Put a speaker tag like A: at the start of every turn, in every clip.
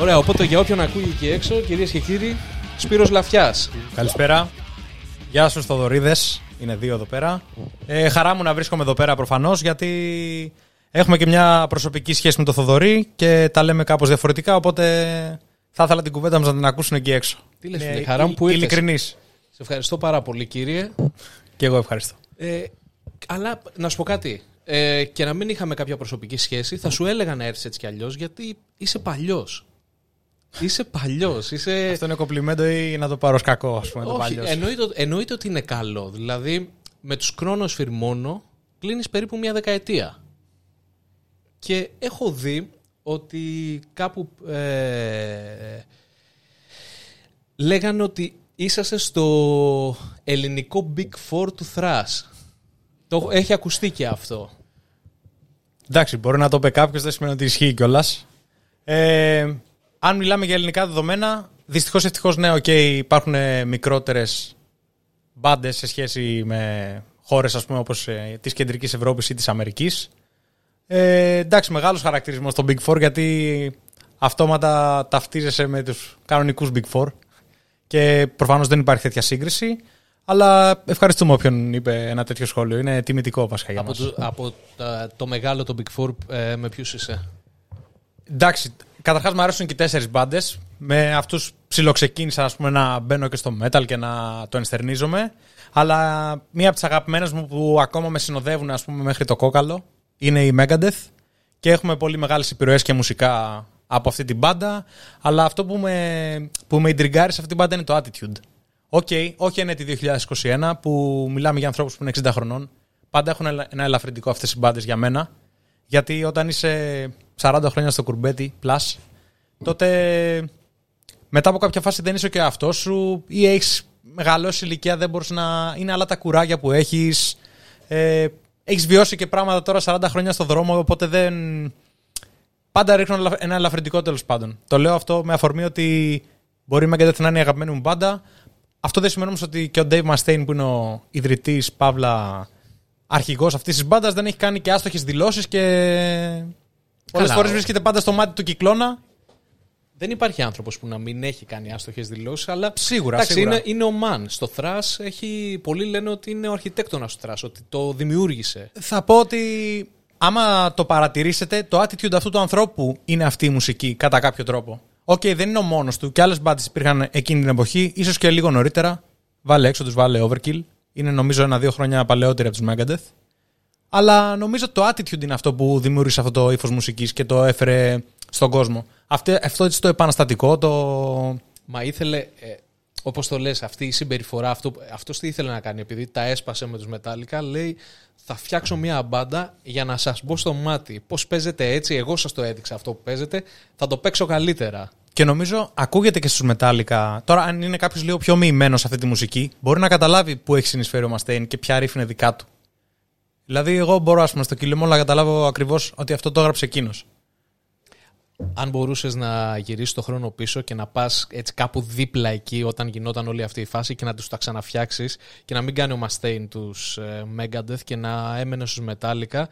A: Ωραία, οπότε για όποιον ακούει εκεί έξω, κυρίες και κύριοι, Σπύρος Λαφιάς.
B: Καλησπέρα. Γεια σου, Θοδωρίδε. Είναι δύο εδώ πέρα. Ε, χαρά μου να βρίσκομαι εδώ πέρα προφανώς γιατί έχουμε και μια προσωπική σχέση με τον Θοδωρή και τα λέμε κάπως διαφορετικά. Οπότε θα ήθελα την κουβέντα μας να την ακούσουν εκεί έξω.
A: Τι λες,
B: Είναι
A: φίλε, χαρά μου που ήρθες.
B: Ειλικρινής.
A: Σε ευχαριστώ πάρα πολύ, κύριε.
B: Και εγώ ευχαριστώ.
A: Ε, αλλά να σου πω κάτι. Ε, και να μην είχαμε κάποια προσωπική σχέση, θα σου έλεγα να έρθεις έτσι κι αλλιώς, γιατί είσαι παλιός. Είσαι παλιός. Είσαι...
B: Αυτό είναι κομπλιμέντο ή να το πάρω ως κακό, ας πούμε, το
A: Όχι,
B: παλιός.
A: εννοείται, εννοείται ότι είναι καλό. Δηλαδή, με τους κρόνος φυρμόνο κλείνεις περίπου μια δεκαετία. Και έχω δει ότι κάπου ε, λέγανε ότι είσαστε στο ελληνικό Big Four του Thrash. Το, έχει ακουστεί και αυτό.
B: Εντάξει, μπορεί να το πει κάποιος, δεν σημαίνει ότι ισχύει κιόλας. Ε, αν μιλάμε για ελληνικά δεδομένα, δυστυχώς ευτυχώς ναι, οκ, υπάρχουν μικρότερες μπάντες σε σχέση με χώρες όπως ε, της κεντρικής Ευρώπης ή της Αμερικής. Ε, εντάξει, μεγάλος χαρακτηρισμός στο Big Four γιατί αυτόματα ταυτίζεσαι με τους κανονικούς Big Four. Και προφανώς δεν υπάρχει τέτοια σύγκριση. Αλλά ευχαριστούμε όποιον είπε ένα τέτοιο σχόλιο. Είναι τιμητικό βασικά για
A: Από,
B: μας.
A: το, από τα- το μεγάλο το Big Four ε, με ποιους είσαι;
B: Εντάξει, καταρχάς μου αρέσουν και οι τέσσερις μπάντες. Με αυτούς ψιλοξεκίνησα ας πούμε, να μπαίνω και στο metal και να το ενστερνίζομαι. Αλλά μία από τις αγαπημένες μου που ακόμα με συνοδεύουν ας πούμε, μέχρι το κόκαλο είναι η Megadeth. Και έχουμε πολύ μεγάλες επιρροές και μουσικά από αυτή την μπάντα. Αλλά αυτό που με, που με ιντριγκάρει σε αυτή την μπάντα είναι το attitude. OK, όχι είναι τη 2021 που μιλάμε για ανθρώπους που είναι 60 χρονών. Πάντα έχουν ελα- ένα ελαφρυντικό αυτές οι μπάντες για μένα. Γιατί όταν είσαι 40 χρόνια στο κουρμπέτι, plus, τότε μετά από κάποια φάση δεν είσαι και αυτό σου ή έχεις μεγαλώσει ηλικία, δεν μπορείς να. είναι άλλα τα κουράγια που έχεις. Ε, έχεις βιώσει και πράγματα τώρα 40 χρόνια στο δρόμο, οπότε δεν. Πάντα ρίχνω ελα- ένα ελαφρυντικό τέλος πάντων. Το λέω αυτό με αφορμή ότι μπορεί η Megadeth να είναι η αγαπημένη μου μπάντα. Αυτό δεν σημαίνει όμως ότι και ο Dave Mustaine που είναι ο ιδρυτής παύλα αρχηγός αυτής της μπάντας δεν έχει κάνει και άστοχες δηλώσεις και. Πολλές
A: Καλά,
B: φορές
A: ο-
B: βρίσκεται πάντα στο μάτι του κυκλώνα.
A: Δεν υπάρχει άνθρωπος που να μην έχει κάνει άστοχες δηλώσεις, αλλά
B: Σίγουρα,
A: εντάξει,
B: σίγουρα.
A: Είναι, είναι ο man. Στο Thrash έχει, πολλοί λένε ότι είναι ο αρχιτέκτονας του Thrash, ότι το δημιούργησε.
B: Θα πω ότι άμα το παρατηρήσετε, το attitude αυτού του ανθρώπου είναι αυτή η μουσική κατά κάποιο τρόπο. Οκ, δεν είναι ο μόνος του. Και άλλες μπάντες υπήρχαν εκείνη την εποχή, ίσως και λίγο νωρίτερα. Βάλε έξω τους, βάλε overkill. Είναι νομίζω ένα-δύο χρόνια παλαιότεροι από του Megadeth. Αλλά νομίζω το attitude είναι αυτό που δημιούργησε αυτό το ύφος μουσικής και το έφερε στον κόσμο. Αυτό, αυτό έτσι το επαναστατικό, το.
A: Μα ήθελε, ε, όπως το λες, αυτή η συμπεριφορά, αυτό, αυτός τι ήθελε να κάνει, επειδή τα έσπασε με τους Metallica, λέει θα φτιάξω μια μπάντα για να σας μπω στο μάτι. Πώς παίζετε έτσι, εγώ σας το έδειξα αυτό που παίζετε, θα το παίξω καλύτερα.
B: Και νομίζω ακούγεται και στους Metallica. Τώρα, αν είναι κάποιος λίγο πιο μοιημένος σε αυτή τη μουσική, μπορεί να καταλάβει πού έχει συνεισφέρει ο Μαστέιν και ποια ρίφ είναι δικά του. Δηλαδή, εγώ μπορώ, ας πούμε, στο κυλιμό να καταλάβω ακριβώς ότι αυτό το έγραψε εκείνος.
A: Αν μπορούσες να γυρίσεις το χρόνο πίσω και να πας έτσι κάπου δίπλα εκεί όταν γινόταν όλη αυτή η φάση και να τους τα ξαναφτιάξεις και να μην κάνει ο Μαστέιν τους ε, Megadeth και να έμενε στους Metallica,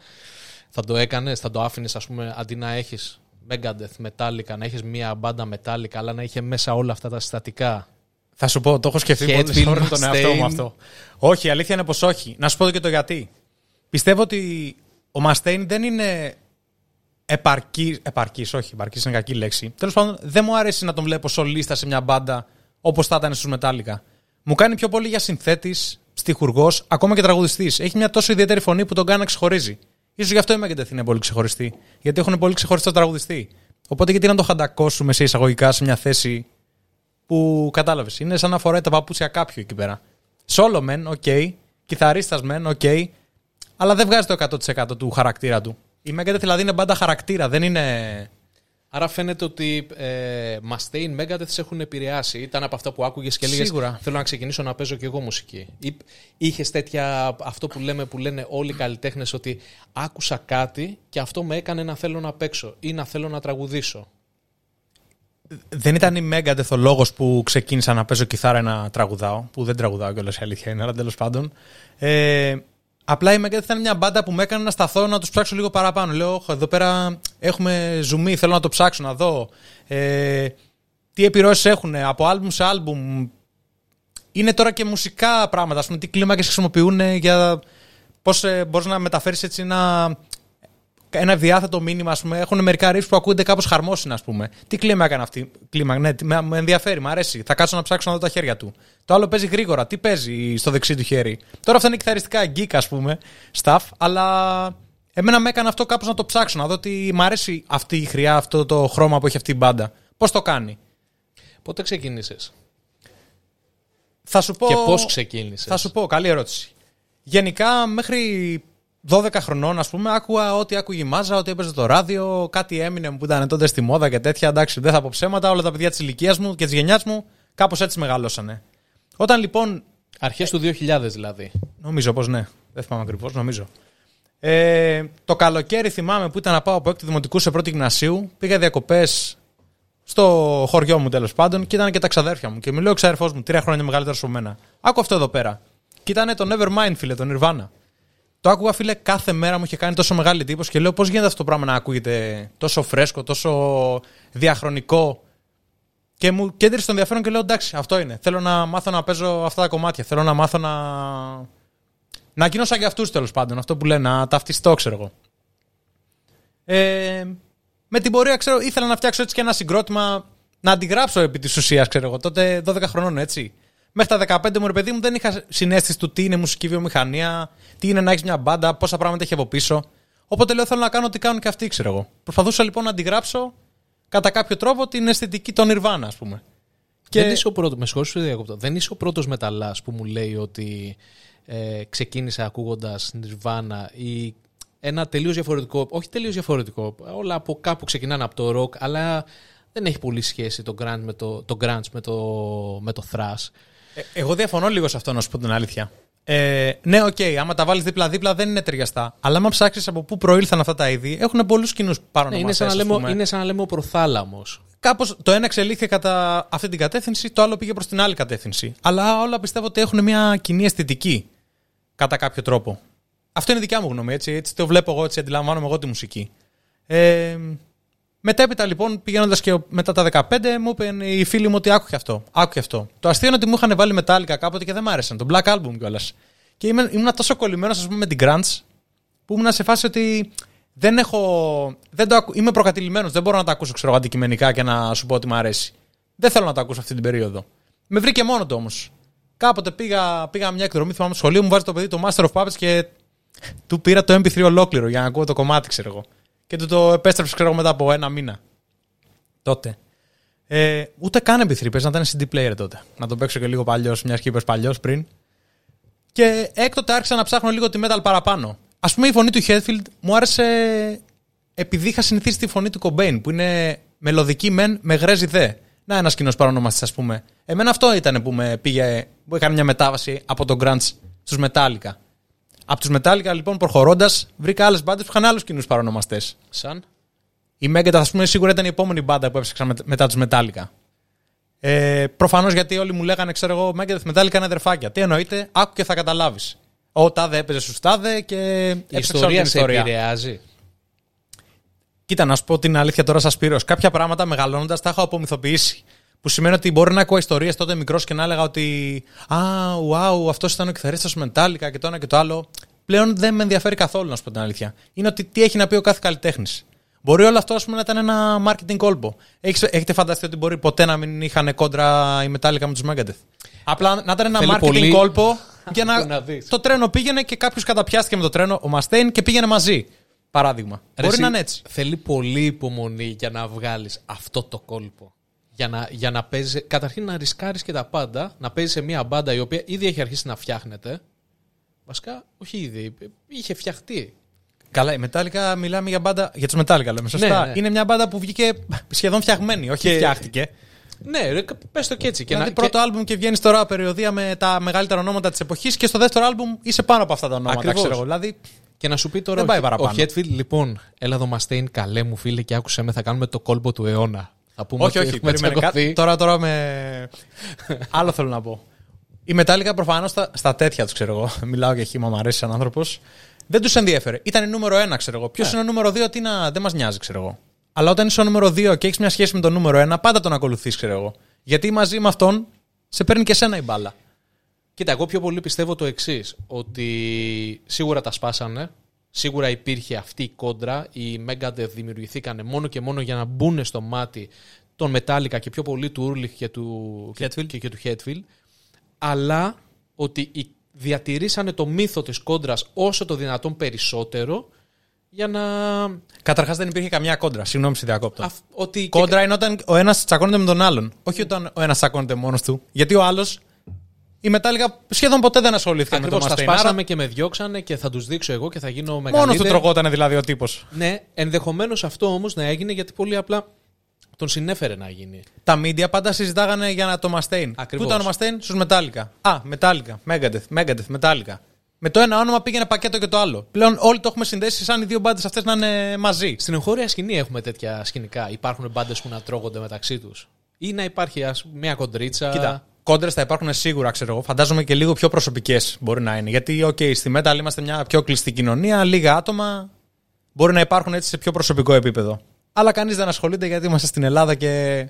A: θα το έκανες, θα το άφηνες ας πούμε αντί να έχεις Megadeth, Metallica, να έχεις μία μπάντα Metallica αλλά να είχε μέσα όλα αυτά τα συστατικά.
B: Θα σου πω, το έχω σκεφτεί
A: Headfield
B: πολλέ φορέ τον εαυτό
A: Mustaine.
B: μου αυτό. Όχι, η αλήθεια είναι πως όχι. Να σου πω και το γιατί. Πιστεύω ότι ο Μαστέιν δεν είναι επαρκή. Επαρκής, όχι, επαρκής είναι κακή λέξη. Τέλος πάντων, δεν μου αρέσει να τον βλέπω σολίστα σε μια μπάντα όπως θα ήταν στους Metallica. Μου κάνει πιο πολύ για συνθέτης, στιχουργός, ακόμα και τραγουδιστής. Έχει μια τόσο ιδιαίτερη φωνή που τον κάνει να ξεχωρίζει. So γι' αυτό η Megadeth είναι πολύ ξεχωριστή. Γιατί έχουν πολύ ξεχωριστό τραγουδιστή. Οπότε γιατί να το χαντακώσουμε σε εισαγωγικά σε μια θέση που κατάλαβες. Είναι σαν να φοράει τα παπούτσια κάποιου εκεί πέρα. Σόλο μεν, οκ. Κιθαρίστας μεν, οκ. Αλλά δεν βγάζει το 100% του χαρακτήρα του. Η Megadeth δηλαδή είναι μπάντα χαρακτήρα, δεν είναι.
A: Άρα φαίνεται ότι ε, Mustaine, Megadeth σε έχουν επηρεάσει. Ήταν από αυτά που άκουγες και έλεγες
B: Σίγουρα.
A: θέλω να ξεκινήσω να παίζω και εγώ μουσική. Ή είχες τέτοια, αυτό που λέμε που λένε όλοι οι καλλιτέχνες ότι άκουσα κάτι και αυτό με έκανε να θέλω να παίξω ή να θέλω να τραγουδήσω.
B: Δεν ήταν η Megadeth ο λόγος που ξεκίνησα να παίζω κιθάρα να τραγουδάω. Που δεν τραγουδάω κιόλας η αλήθεια είναι, αλλά τέλος πάντων. Ε, Απλά η Megadeth ήταν μια μπάντα που με έκανε να σταθώ να τους ψάξω λίγο παραπάνω. Λέω, «Όχ, εδώ πέρα έχουμε ζουμί, θέλω να το ψάξω, να δω. Ε, τι επιρροές έχουν από άλμπουμ σε άλμπουμ. Είναι τώρα και μουσικά πράγματα, ας πούμε, τι κλίμακες χρησιμοποιούν για πώς ε, μπορείς να μεταφέρεις έτσι ένα, ένα διάθετο μήνυμα. Ας πούμε. Έχουν μερικά ρίφς που ακούγονται κάπως χαρμόσυνα, ας πούμε. Τι κλίμα έκανε αυτή. Κλίμα, ναι, τι- με, με ενδιαφέρει, μου αρέσει. Θα κάτσω να ψάξω να δω τα χέρια του. Το άλλο παίζει γρήγορα. Τι παίζει στο δεξί του χέρι. Τώρα αυτά είναι κιθαριστικά geek, ας πούμε, stuff, αλλά εμένα με έκανε αυτό κάπως να το ψάξω, να δω ότι μου αρέσει αυτή η χρειά, αυτό το χρώμα που έχει αυτή η μπάντα. Πώς το κάνει;
A: Πότε ξεκίνησες;
B: Θα σου πω.
A: και πώς ξεκίνησες;
B: Θα σου πω, καλή ερώτηση. Γενικά, μέχρι 12 χρονών, ας πούμε, άκουγα ό,τι άκουγε η μάζα, ό,τι έπαιζε το ράδιο, κάτι έμεινε που ήταν τότε στη μόδα και τέτοια. Εντάξει, δεν θα πω ψέματα, όλα τα παιδιά της ηλικίας μου και της γενιάς μου κάπως έτσι μεγαλώσανε. Όταν λοιπόν.
A: Αρχές του 2000 δηλαδή.
B: Νομίζω πως ναι, δεν θυμάμαι ακριβώς, νομίζω. Ε, το καλοκαίρι θυμάμαι που ήταν να πάω από έκτη δημοτικού σε πρώτη γυμνασίου. Πήγα διακοπές στο χωριό μου τέλος πάντων και ήταν και τα ξαδέρφια μου. Και μου λέει ο ξαδερφός μου, τρία χρόνια μεγαλύτερος από μένα. Άκου αυτό εδώ πέρα. Και ήταν το Nevermind, φίλε, το Nirvana. Το άκουγα, φίλε, κάθε μέρα μου είχε κάνει τόσο μεγάλη εντύπωση και λέω πώς γίνεται αυτό το πράγμα να ακούγεται τόσο φρέσκο, τόσο διαχρονικό; Και μου κέντρισε το ενδιαφέρον και λέω εντάξει, αυτό είναι. Θέλω να μάθω να παίζω αυτά τα κομμάτια. Θέλω να μάθω να. Να γίνω σαν και αυτούς τέλος πάντων. Αυτό που λένε, να ταυτιστώ, ξέρω εγώ. Ε, με την πορεία, ξέρω, ήθελα να φτιάξω έτσι και ένα συγκρότημα να αντιγράψω επί της ουσίας, ξέρω εγώ. Τότε 12 χρονών, έτσι. Μέχρι τα 15 μου, ρε παιδί μου, δεν είχα συνέστηση του τι είναι μουσική βιομηχανία, τι είναι να έχεις μια μπάντα, πόσα πράγματα έχει από πίσω. Οπότε λέω θέλω να κάνω ό,τι κάνουν και αυτοί, ξέρω εγώ. Προσπαθούσα λοιπόν να αντιγράψω κατά κάποιο τρόπο την αισθητική των Nirvana, ας πούμε.
A: Και... Δεν είσαι ο πρώτος, με συγχωρείς που διακόπτω. Δεν είσαι ο πρώτος μεταλλά που μου λέει ότι ε, ξεκίνησε ακούγοντας Nirvana ή ένα τελείως διαφορετικό. Όχι τελείως διαφορετικό. Όλα από κάπου ξεκινάνε από το rock, αλλά δεν έχει πολύ σχέση το grunge με το, το, grunge με το, με το thrash.
B: Ε, εγώ διαφωνώ λίγο σε αυτό, να σου πω την αλήθεια. Ε, ναι, OK, okay, άμα τα βάλεις δίπλα-δίπλα δεν είναι ταιριαστά. Αλλά άμα ψάξεις από πού προήλθαν αυτά τα είδη, έχουν πολλούς κοινούς παρονομαστές.
A: Ναι, είναι, σαν να λέμε, είναι σαν να λέμε ο προθάλαμος.
B: Κάπως το ένα εξελίχθηκε κατά αυτή την κατεύθυνση, το άλλο πήγε προς την άλλη κατεύθυνση. Αλλά όλα πιστεύω ότι έχουν μια κοινή αισθητική. Κατά κάποιο τρόπο. Αυτό είναι δικιά μου γνώμη, έτσι. Έτσι το βλέπω εγώ, έτσι αντιλαμβάνομαι εγώ τη μουσική. Ε, Μετέπειτα λοιπόν, πηγαίνοντας και μετά τα 15, μου είπαν οι φίλοι μου ότι άκουγε αυτό. Άκουγε αυτό. Το αστείο είναι ότι μου είχαν βάλει μετάλλικα κάποτε και δεν μ' άρεσαν. Το Black Album κιόλας. Και ήμουν, ήμουν τόσο κολλημένος, ας πούμε, με την Grants, που ήμουν σε φάση ότι δεν έχω. Δεν το ακου, είμαι προκατηλημένος. Δεν μπορώ να τα ακούσω ξέρω, αντικειμενικά και να σου πω ότι μου αρέσει. Δεν θέλω να τα ακούσω αυτή την περίοδο. Με βρήκε μόνο του όμως. Κάποτε πήγα, πήγα μια εκδρομή, θυμάμαι στο σχολείο μου, βάζει το παιδί το Master of Puppets και του πήρα το MP3 ολόκληρο για να ακούω το κομμάτι, ξέρω εγώ. Και του το επέστρεψες, ξέρω μετά από ένα μήνα. Τότε. Ε, ούτε καν MP3, πες να ήταν CD player τότε. Να το παίξω και λίγο παλιός, μιας και είπες παλιός πριν. Και έκτοτε άρχισα να ψάχνω λίγο τη metal παραπάνω. Α πούμε η φωνή του Hetfield μου άρεσε επειδή είχα συνηθίσει τη φωνή του Cobain που είναι μελωδική μεν με γρέζι δε. Να ένας κοινός παρονομαστής, ας πούμε. Εμένα αυτό ήταν που με πήγε, που έκανε μια μετάβαση από τον Grunge στους Metallica. Από τους Metallica, λοιπόν, προχωρώντας, βρήκα άλλες μπάντες που είχαν άλλους κοινούς παρονομαστές.
A: Σαν;
B: Η Megadeth, ας πούμε, σίγουρα ήταν η επόμενη μπάντα που έψαξα μετά τους Metallica. Ε, Προφανώς γιατί όλοι μου λέγανε, ξέρω εγώ, Megadeth Metallica είναι αδερφάκια. Τι εννοείται, άκου και θα καταλάβεις. Ο τάδε έπαιζε στους τάδε και.
A: Η ιστορία σε επηρεάζει.
B: Κοίτα, να σου πω την αλήθεια τώρα, σας πήρω. Κάποια πράγματα μεγαλώνοντας τα έχω απομυθοποιήσει. Που σημαίνει ότι μπορεί να ακούω ιστορίες τότε μικρός και να έλεγα ότι Α, wow, αυτός ήταν ο κιθαρίστα του Metallica και το ένα και το άλλο. Πλέον δεν με ενδιαφέρει καθόλου, να σου πω την αλήθεια. Είναι ότι τι έχει να πει ο κάθε καλλιτέχνης. Μπορεί όλο αυτό ας πούμε, να ήταν ένα marketing κόλπο. Έχεις, έχετε φανταστεί ότι μπορεί ποτέ να μην είχαν κόντρα η Metallica με τους Megadeth; Απλά να ήταν ένα
A: Θέλει
B: marketing
A: πολύ-
B: κόλπο για να.
A: να δεις.
B: το τρένο πήγαινε και κάποιος καταπιάστηκε με το τρένο, ο Μαστέιν, και πήγαινε μαζί. Παράδειγμα.
A: Ρε,
B: μπορεί
A: εσύ,
B: να είναι έτσι.
A: Θέλει πολύ υπομονή για να βγάλεις αυτό το κόλπο. Για να, για να παίζει. Καταρχήν να ρισκάρεις και τα πάντα. Να παίζει σε μια μπάντα η οποία ήδη έχει αρχίσει να φτιάχνεται. Βασικά, όχι ήδη. Είχε φτιαχτεί.
B: Καλά, η Metallica μιλάμε για μπάντα. Για τους Metallica λέμε. Σωστά.
A: Ναι, ναι.
B: Είναι μια μπάντα που βγήκε σχεδόν φτιαγμένη, όχι
A: Και-
B: φτιάχτηκε.
A: Ναι, ρε, πες το και έτσι. Και
B: δηλαδή,
A: να,
B: πρώτο άλμπουμ και βγαίνει τώρα περιοδία με τα μεγαλύτερα ονόματα της εποχής και στο δεύτερο άλμπουμ είσαι πάνω από αυτά τα ονόματα.
A: Ακριβώς.
B: Ξέρω εγώ. Δηλαδή,
A: Και να σου πει τώρα
B: Δεν πάει
A: ο,
B: παραπάνω.
A: ο Χέτφιλ, λοιπόν, έλα εδώ Μαστέιν, καλέ μου φίλε και άκουσε με, θα κάνουμε το κόλπο του αιώνα. Θα πούμε
B: όχι,
A: ότι
B: όχι.
A: έχουμε
B: Περίμενε.
A: τσακωθεί.
B: Κα- Τώρα, τώρα με. Άλλο θέλω να πω. Η Metallica προφανώς στα, στα τέτοια τους, ξέρω εγώ. Μιλάω για χήμα, μου αρέσει σαν άνθρωπος. Δεν τους ενδιαφέρε. Ήταν νούμερο ένα, ξέρω εγώ. Ποιος
A: Ε.
B: είναι ο νούμερο δύο, τι να. Δεν μας νοιάζει, ξέρω εγώ. Αλλά όταν είσαι ο νούμερο δύο και έχεις μια σχέση με τον νούμερο ένα, πάντα τον ακολουθείς, ξέρω εγώ. Γιατί μαζί με αυτόν σε παίρνει και σένα η μπάλα.
A: Κοίτα, εγώ πιο πολύ πιστεύω το εξής. Ότι σίγουρα τα σπάσανε. Σίγουρα υπήρχε αυτή η κόντρα. Οι Megadeth δημιουργηθήκαν μόνο και μόνο για να μπουν στο μάτι των Metallica και πιο πολύ του Urlich και του
B: Hetfield.
A: και, και του Hetfield. Αλλά ότι οι- διατηρήσανε το μύθο της κόντρας όσο το δυνατόν περισσότερο για να...
B: Καταρχάς δεν υπήρχε καμιά κόντρα. Συγγνώμη, σε διακόπτω.
A: αυ- ότι και-
B: Κόντρα είναι όταν ο ένας τσακώνεται με τον άλλον. Όχι όταν ο ένας τσακώνεται μόνος του. Γιατί ο άλλος. Η Metallica σχεδόν ποτέ δεν ασχολήθηκε με
A: Ακριβώς
B: τον
A: τα
B: Mustaine. άρα
A: σπάσαμε και με διώξανε και θα τους δείξω εγώ και θα γίνω
B: Μόνος
A: μεγαλύτερο.
B: του τρογόταν δηλαδή ο τύπος.
A: Ναι, ενδεχομένως αυτό όμως να έγινε γιατί πολύ απλά τον συνέφερε να γίνει.
B: Τα media πάντα συζητάγανε για να το Mustaine.
A: Ακριβώς.
B: Πού ήταν ο Mustaine; Στους Metallica. Α, Metallica, Megadeth, Megadeth, Metallica. Με το ένα όνομα πήγαινε πακέτο και το άλλο. Πλέον όλοι το έχουμε συνδέσει σαν οι δύο μπάντες αυτές να είναι μαζί.
A: Στην εγχώρια σκηνή έχουμε τέτοια σκηνικά. Υπάρχουν μπάντες που να τρώγονται μεταξύ τους. Ή να υπάρχει ας, μια κοντρίτσα.
B: Κοίτα, κόντρες θα υπάρχουν σίγουρα, ξέρω εγώ. Φαντάζομαι και λίγο πιο προσωπικές μπορεί να είναι. Γιατί, οκ, στη Metal είμαστε μια πιο κλειστή κοινωνία, λίγα άτομα. Μπορεί να υπάρχουν έτσι σε πιο προσωπικό επίπεδο. Αλλά κανείς δεν ασχολείται γιατί είμαστε στην Ελλάδα και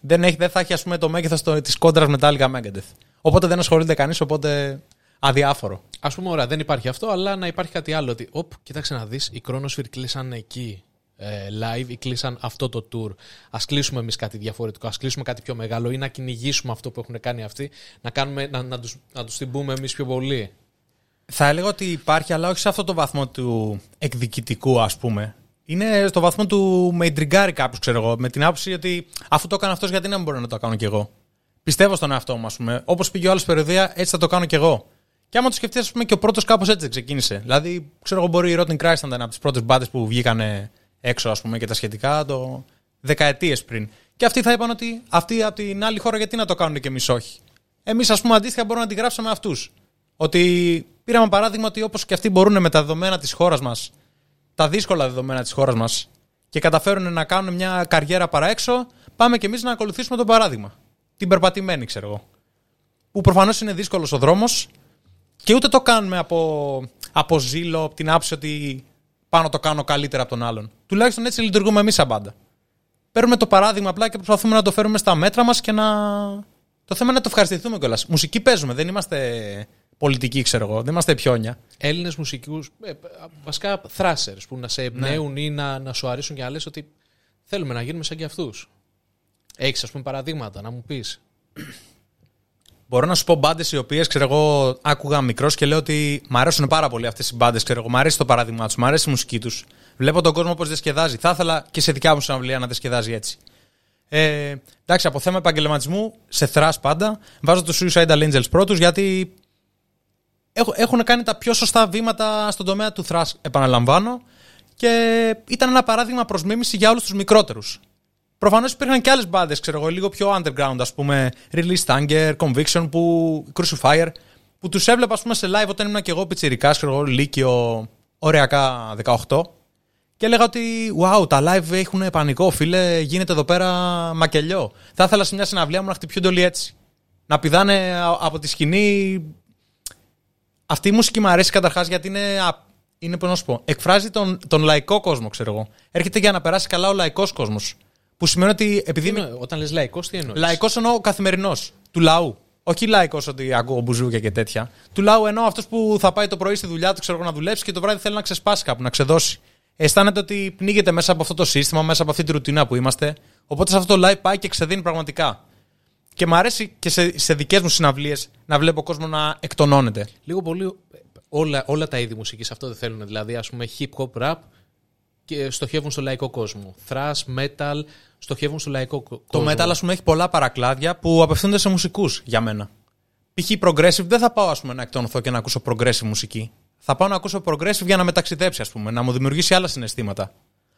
B: δεν, έχει, δεν θα έχει ας πούμε, το μέγεθος της κόντρας Metallica Megadeth. Οπότε δεν ασχολείται κανείς, οπότε αδιάφορο.
A: Ας πούμε, ωραία, δεν υπάρχει αυτό, αλλά να υπάρχει κάτι άλλο. Ότι, οπ, κοίταξε να δεις, οι Chronosphere κλείσαν εκεί ε, live ή κλείσαν αυτό το tour. Α κλείσουμε εμείς κάτι διαφορετικό, ας κλείσουμε κάτι πιο μεγάλο ή να κυνηγήσουμε αυτό που έχουν κάνει αυτοί, να, κάνουμε, να, να, τους, να τους την πούμε εμείς πιο πολύ.
B: Θα έλεγα ότι υπάρχει, αλλά όχι σε αυτό το βαθμό του εκδικητικού, ας πούμε. Είναι στο βαθμό του με ιντριγκάρει κάποιος, ξέρω εγώ. Με την άποψη ότι αφού το έκανε αυτός, γιατί να μην μπορώ να το κάνω κι εγώ; Πιστεύω στον εαυτό μου, ας πούμε. Όπως πήγε ο άλλος περιοδία, έτσι θα το κάνω κι εγώ. Και άμα το σκεφτείς, ας πούμε, και ο πρώτος κάπως έτσι δεν ξεκίνησε. Δηλαδή, ξέρω εγώ, μπορεί η Rotten Christ να ήταν από τις πρώτες μπάντες που βγήκαν έξω, ας πούμε, και τα σχετικά το δεκαετίες πριν. Και αυτοί θα είπαν ότι αυτοί από την άλλη χώρα γιατί να το κάνουν και εμείς όχι. Εμείς, ας πούμε, αντίστοιχα μπορούμε να αντιγράψουμε αυτούς. Ότι πήραμε παράδειγμα ότι όπως και αυτοί μπορούν με τα δεδομένα της χώρας μας, τα δύσκολα δεδομένα της χώρας μας, και καταφέρουν να κάνουν μια καριέρα παρά έξω, πάμε κι εμείς να ακολουθήσουμε το παράδειγμα. Την περπατημένη, ξέρω εγώ. Που προφανώς είναι δύσκολος ο δρόμος και ούτε το κάνουμε από, από ζήλο, από την άποψη ότι πάνω το κάνω καλύτερα από τον άλλον. Τουλάχιστον έτσι λειτουργούμε εμείς σαν μπάντα. Παίρνουμε το παράδειγμα απλά και προσπαθούμε να το φέρουμε στα μέτρα μας και να. Το θέμα είναι να το ευχαριστηθούμε κιόλας. Μουσική παίζουμε, δεν είμαστε πολιτικοί, ξέρω εγώ. Δεν είμαστε πιόνια.
A: Έλληνες μουσικούς, ε, βασικά thrashers που να σε εμπνέουν ή να, να σου αρέσουν και να λες ότι θέλουμε να γίνουμε σαν και αυτούς. Έχεις, ας πούμε, παραδείγματα να μου πεις.
B: Μπορώ να σου πω μπάντες οι οποίες ξέρω εγώ άκουγα μικρός και λέω ότι μου αρέσουν πάρα πολύ αυτές οι μπάντες. Ξέρω εγώ, μου αρέσει το παράδειγμα τους, μου αρέσει η μουσική τους. Βλέπω τον κόσμο πώς διασκεδάζει. Θα ήθελα και σε δικιά μου συναυλία να διασκεδάζει έτσι. Ε, εντάξει, από θέμα επαγγελματισμού, σε θράς πάντα, βάζω τους Suicidal Angels πρώτους γιατί έχω- έχουν κάνει τα πιο σωστά βήματα στον τομέα του thrash, επαναλαμβάνω. Και ήταν ένα παράδειγμα προς μίμηση για όλους τους μικρότερους. Προφανώς υπήρχαν και άλλες μπάντε, ξέρω εγώ, λίγο πιο underground, ας πούμε, Release Anger, Conviction, που, Crucifier, που τους έβλεπα, ας πούμε, σε live όταν ήμουν και εγώ πιτσιρικάς, ξέρω εγώ, Λύκειο, ωριακά 18. Και έλεγα ότι, wow, τα live έχουν πανικό, φίλε, γίνεται εδώ πέρα μακελιό. Θα ήθελα σε μια συναυλία μου να χτυπιούνται όλοι έτσι. Να πηδάνε α- από τη σκηνή. Αυτή η μουσική μου αρέσει καταρχάς γιατί είναι, α- είναι πώς να σου πω, εκφράζει τον, τον λαϊκό κόσμο, ξέρω εγώ. Έρχεται για να περάσει καλά ο λαϊκός κόσμος. Που σημαίνει ότι επειδή είμαι
A: Όταν λες λαϊκός, τι εννοείς;
B: Λαϊκός εννοώ καθημερινός. Του λαού. Όχι λαϊκός ότι ακούω μπουζούκια και τέτοια. Του λαού εννοώ αυτός που θα πάει το πρωί στη δουλειά του ξέρω εγώ, να δουλέψει και το βράδυ θέλει να ξεσπάσει κάπου, να ξεδώσει. Αισθάνεται ότι πνίγεται μέσα από αυτό το σύστημα, μέσα από αυτή τη ρουτίνα που είμαστε. Οπότε σε αυτό το live πάει και ξεδίνει πραγματικά. Και μου αρέσει και σε, σε δικές μου συναυλίες να βλέπω κόσμο να εκτονώνεται.
A: Λίγο πολύ ε, όλα, όλα τα είδη μουσικής αυτό δεν θέλουν. Δηλαδή, ας πούμε, hip hop, rap και στοχεύουν στο λαϊκό κόσμο. Thrash, metal, στοχεύουν στο λαϊκό κο-
B: Το
A: κόσμο.
B: metal, ας πούμε, έχει πολλά παρακλάδια που απευθύνονται σε μουσικούς για μένα. Π.χ. progressive δεν θα πάω ας πούμε, να εκτονωθώ και να ακούσω progressive μουσική. Θα πάω να ακούσω progressive για να με ταξιδέψει, ας πούμε, να μου δημιουργήσει άλλα συναισθήματα.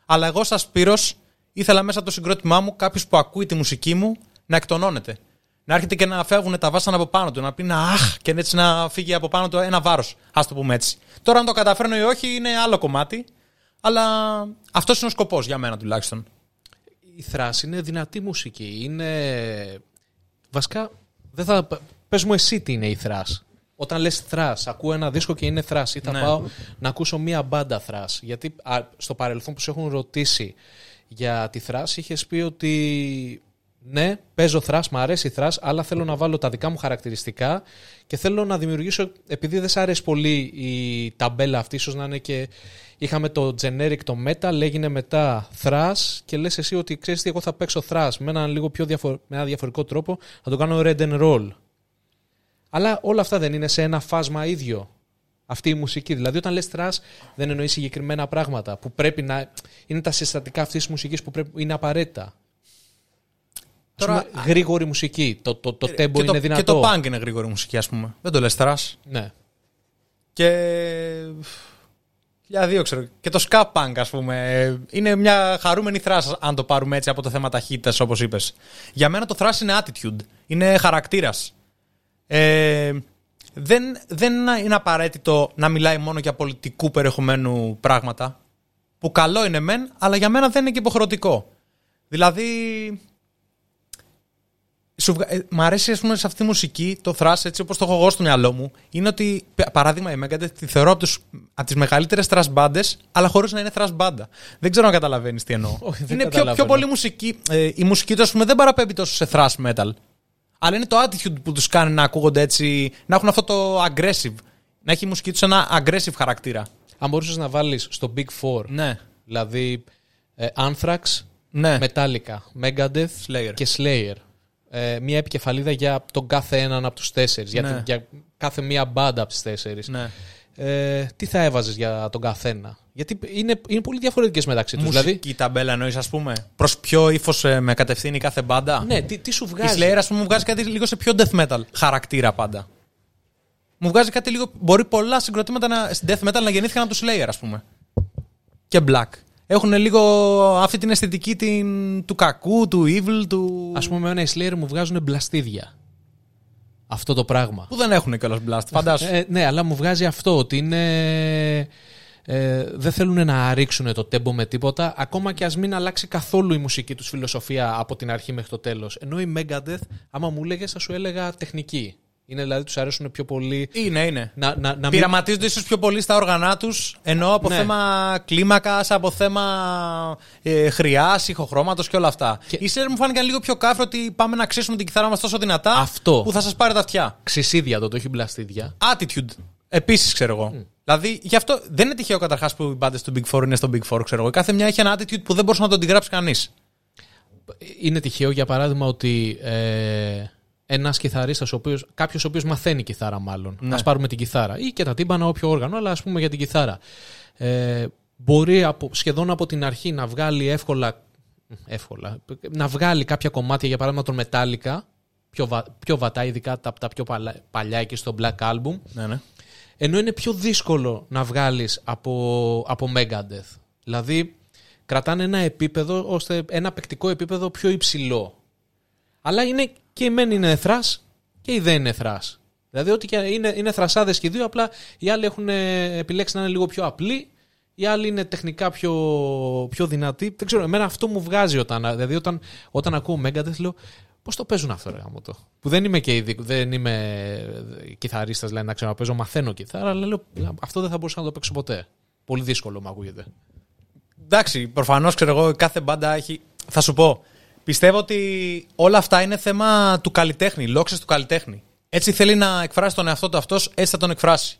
B: Αλλά εγώ, σαν Σπύρος, ήθελα μέσα από το συγκρότημά μου κάποιος που ακούει τη μουσική μου να εκτονώνεται. Να έρχεται και να φεύγουν τα βάσανα από πάνω του, να πει να αχ και έτσι να φύγει από πάνω του ένα βάρος. Α το πούμε έτσι. Τώρα, αν το καταφέρνω ή όχι, είναι άλλο κομμάτι. Αλλά αυτός είναι ο σκοπός για μένα τουλάχιστον.
A: Η thrash είναι δυνατή μουσική. Είναι. Βασικά, δεν θα... πες μου εσύ τι είναι η thrash. Όταν λες thrash, ακούω ένα δίσκο και είναι thrash ή θα
B: Ναι.
A: πάω να ακούσω μία μπάντα thrash. Γιατί α, στο παρελθόν που σε έχουν ρωτήσει για τη thrash είχες πει ότι ναι, παίζω thrash, μου αρέσει η thrash, αλλά θέλω να βάλω τα δικά μου χαρακτηριστικά και θέλω να δημιουργήσω, επειδή δεν σ' αρέσει πολύ η ταμπέλα αυτή, ίσως να είναι και είχαμε το generic το metal, έγινε μετά thrash και λες εσύ ότι ξέρεις τι, εγώ θα παίξω thrash με έναν λίγο πιο διαφορ... με ένα διαφορετικό τρόπο, θα το κάνω red and roll. Αλλά όλα αυτά δεν είναι σε ένα φάσμα ίδιο. Αυτή η μουσική. Δηλαδή, όταν λες thrash, δεν εννοείς συγκεκριμένα πράγματα που πρέπει να. είναι τα συστατικά αυτής της μουσικής που πρέπει, είναι απαραίτητα.
B: Τώρα-
A: Τώρα, γρήγορη μουσική. Το, το, το tempo
B: και,
A: είναι
B: το,
A: δυνατό.
B: και το punk είναι γρήγορη μουσική, ας πούμε. Δεν το λες thrash.
A: Ναι.
B: Και. Για ξέρω. Και το ska punk, ας πούμε. Είναι μια χαρούμενη thrash, αν το πάρουμε έτσι από το θέμα ταχύτητα, όπως είπες. Για μένα το thrash είναι attitude. Είναι χαρακτήρας. Ε, δεν, δεν είναι απαραίτητο να μιλάει μόνο για πολιτικού περιεχομένου πράγματα. Που καλό είναι μεν, αλλά για μένα δεν είναι και υποχρεωτικό. Δηλαδή, σου βγα- ε, μ' αρέσει ας πούμε, σε αυτή τη μουσική το thrash έτσι όπως το έχω εγώ στο μυαλό μου είναι ότι π- παράδειγμα η Megadeth τη θεωρώ από, τους, από τις μεγαλύτερες thrash μπάντες αλλά χωρίς να είναι thrash μπάντα. Δεν ξέρω αν καταλαβαίνεις τι εννοώ.
A: Όχι, δεν
B: είναι πιο, πιο
A: καταλαβαίνω.
B: πολύ μουσική. Ε, η μουσική τους ας πούμε δεν παραπέμπει τόσο σε thrash metal. Αλλά είναι το attitude που τους κάνει να ακούγονται έτσι, να έχουν αυτό το aggressive. Να έχει η μουσική τους ένα aggressive χαρακτήρα.
A: Αν μπορούσες να βάλεις στο Big Four,
B: Ναι.
A: δηλαδή ε, Anthrax,
B: Ναι.
A: Metallica, Megadeth
B: Slayer.
A: και Slayer. Ε, μια επικεφαλίδα για τον κάθε έναν από τους τέσσερις, για,
B: Ναι.
A: την- για κάθε μία μπάντα από τις τέσσερις.
B: ναι.
A: Ε, τι θα έβαζες για τον καθένα; Γιατί είναι, είναι πολύ διαφορετικές μεταξύ τους.
B: Μουσική
A: Δηλαδή,
B: ταμπέλα εννοείς ας πούμε; Προς ποιο ύφος ε, με κατευθύνει κάθε μπάντα;
A: ναι, τι, τι σου
B: Η
A: βγάζει.
B: Slayer, ας πούμε, μου βγάζει κάτι λίγο σε πιο death metal χαρακτήρα πάντα. Μου βγάζει κάτι λίγο. Μπορεί πολλά συγκροτήματα να, στην death metal να γεννήθηκαν από τους Slayer, ας πούμε. Και black. Έχουν λίγο αυτή την αισθητική την, του κακού, του evil, του.
A: Ας πούμε, εμένα οι Slayer μου βγάζουν μπλαστίδια. Αυτό το πράγμα.
B: που δεν έχουν κιόλας blast. Φαντάσου.
A: Ε, ναι, αλλά μου βγάζει αυτό ότι είναι. Ε, δεν θέλουν να ρίξουν το τέμπο με τίποτα, ακόμα και ας μην αλλάξει καθόλου η μουσική τους φιλοσοφία από την αρχή μέχρι το τέλος. Ενώ η Megadeth, άμα μου έλεγε, θα σου έλεγα τεχνική. Είναι δηλαδή τους αρέσουν πιο πολύ.
B: είναι, είναι.
A: Να, να, να μην...
B: Πειραματίζονται ίσως πιο πολύ στα όργανά τους, ενώ από
A: Ναι.
B: θέμα κλίμακας, από θέμα ε, χρειάς, ηχοχρώματος και όλα αυτά.
A: Και-
B: Οι Slayer μου φάνηκαν λίγο πιο κάφρο ότι πάμε να ξέσουμε την κιθάρα μας τόσο δυνατά
A: Αυτό.
B: που θα σας πάρει τα αυτιά.
A: Ξυσίδια το, το έχει μπλαστίδια.
B: Attitude. Επίσης, ξέρω εγώ. Δηλαδή, γι' αυτό δεν είναι τυχαίο καταρχάς που οι μπάντες του Big Four είναι στο Big Four, ξέρω εγώ. Κάθε μια έχει ένα attitude που δεν μπορούσε να τον αντιγράψει κανείς.
A: Είναι τυχαίο για παράδειγμα ότι ε, ένας κιθαρίστας, ο οποίος, κάποιος ο οποίος μαθαίνει κιθάρα μάλλον,
B: Ναι.
A: ας πάρουμε την κιθάρα ή και τα τύμπανα όποιο όργανο, αλλά ας πούμε για την κιθάρα, ε, μπορεί από, σχεδόν από την αρχή να βγάλει εύκολα, εύκολα, να βγάλει κάποια κομμάτια για παράδειγμα τον Metallica, πιο, βα, πιο βατά, ειδικά τα, τα πιο παλα- παλιά εκεί στο Black Album,
B: Ναι, ναι.
A: ενώ είναι πιο δύσκολο να βγάλεις από, από Megadeth. Δηλαδή, κρατάνε ένα επίπεδο, ώστε ένα παικτικό επίπεδο πιο υψηλό. Αλλά είναι και η μεν είναι θράς και η δεν είναι θράς. Δηλαδή, ότι και είναι, είναι θρασάδες και οι δύο, απλά οι άλλοι έχουν ε, επιλέξει να είναι λίγο πιο απλοί, οι άλλοι είναι τεχνικά πιο, πιο δυνατοί. Δεν ξέρω, εμένα αυτό μου βγάζει όταν, δηλαδή όταν, όταν ακούω Megadeth, λέω, Πώς το παίζουν αυτό, ρε γάμο το; Που δεν είμαι και ειδικ- δεν είμαι κιθαρίστας, δηλαδή να ξέρω να παίζω, μαθαίνω κιθάρα, αλλά λέω, αυτό δεν θα μπορούσα να το παίξω ποτέ. Πολύ δύσκολο μου ακούγεται.
B: Εντάξει, προφανώς ξέρω εγώ, κάθε μπάντα έχει. Θα σου πω. Πιστεύω ότι όλα αυτά είναι θέμα του καλλιτέχνη, λόξε του καλλιτέχνη. Έτσι θέλει να εκφράσει τον εαυτό του αυτός, έτσι θα τον εκφράσει.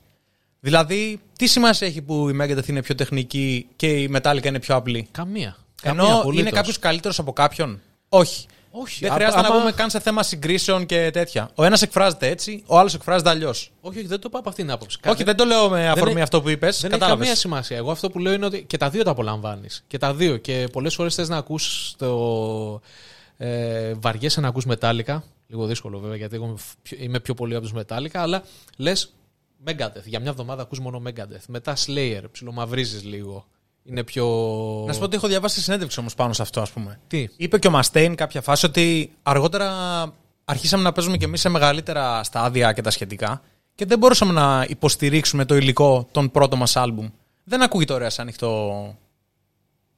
B: Δηλαδή, τι σημασία έχει που η Megadeth είναι πιο τεχνική και η Metallica είναι πιο απλή;
A: Καμία. Καμία
B: Ενώ
A: απολύτως.
B: είναι κάποιος καλύτερος από κάποιον; Όχι.
A: Όχι.
B: Δεν
A: Α-
B: χρειάζεται
A: άμα-
B: να πούμε καν σε θέμα συγκρίσεων και τέτοια. Ο ένας εκφράζεται έτσι, ο άλλος εκφράζεται αλλιώς.
A: Όχι, όχι, δεν το πάω από αυτήν την άποψη.
B: Όχι, δεν το λέω με αφορμή
A: έχει-
B: αυτό που είπες.
A: Δεν έχει καμία σημασία. Εγώ αυτό που λέω είναι ότι και τα δύο τα απολαμβάνεις. Και τα δύο. Και πολλές φορές θες να ακούς το. Ε, βαριέσαι να ακούς μετάλλικα. Λίγο δύσκολο βέβαια γιατί εγώ είμαι πιο- είμαι πιο πολύ από τους μετάλλικα. Αλλά λες Megadeth. Για μια εβδομάδα ακούς μόνο Megadeth. Μετά Slayer. Ψιλομαυρίζεις λίγο. Είναι πιο.
B: Να σου πω ότι έχω διαβάσει συνέντευξη όμως πάνω σε αυτό, ας πούμε.
A: Τι;
B: Είπε και ο Μαστέιν κάποια φάση ότι αργότερα αρχίσαμε να παίζουμε κι εμείς σε μεγαλύτερα στάδια και τα σχετικά και δεν μπορούσαμε να υποστηρίξουμε το υλικό των πρώτων μας άλμπουμ. Δεν ακούγεται ωραία σε, ανοιχτό,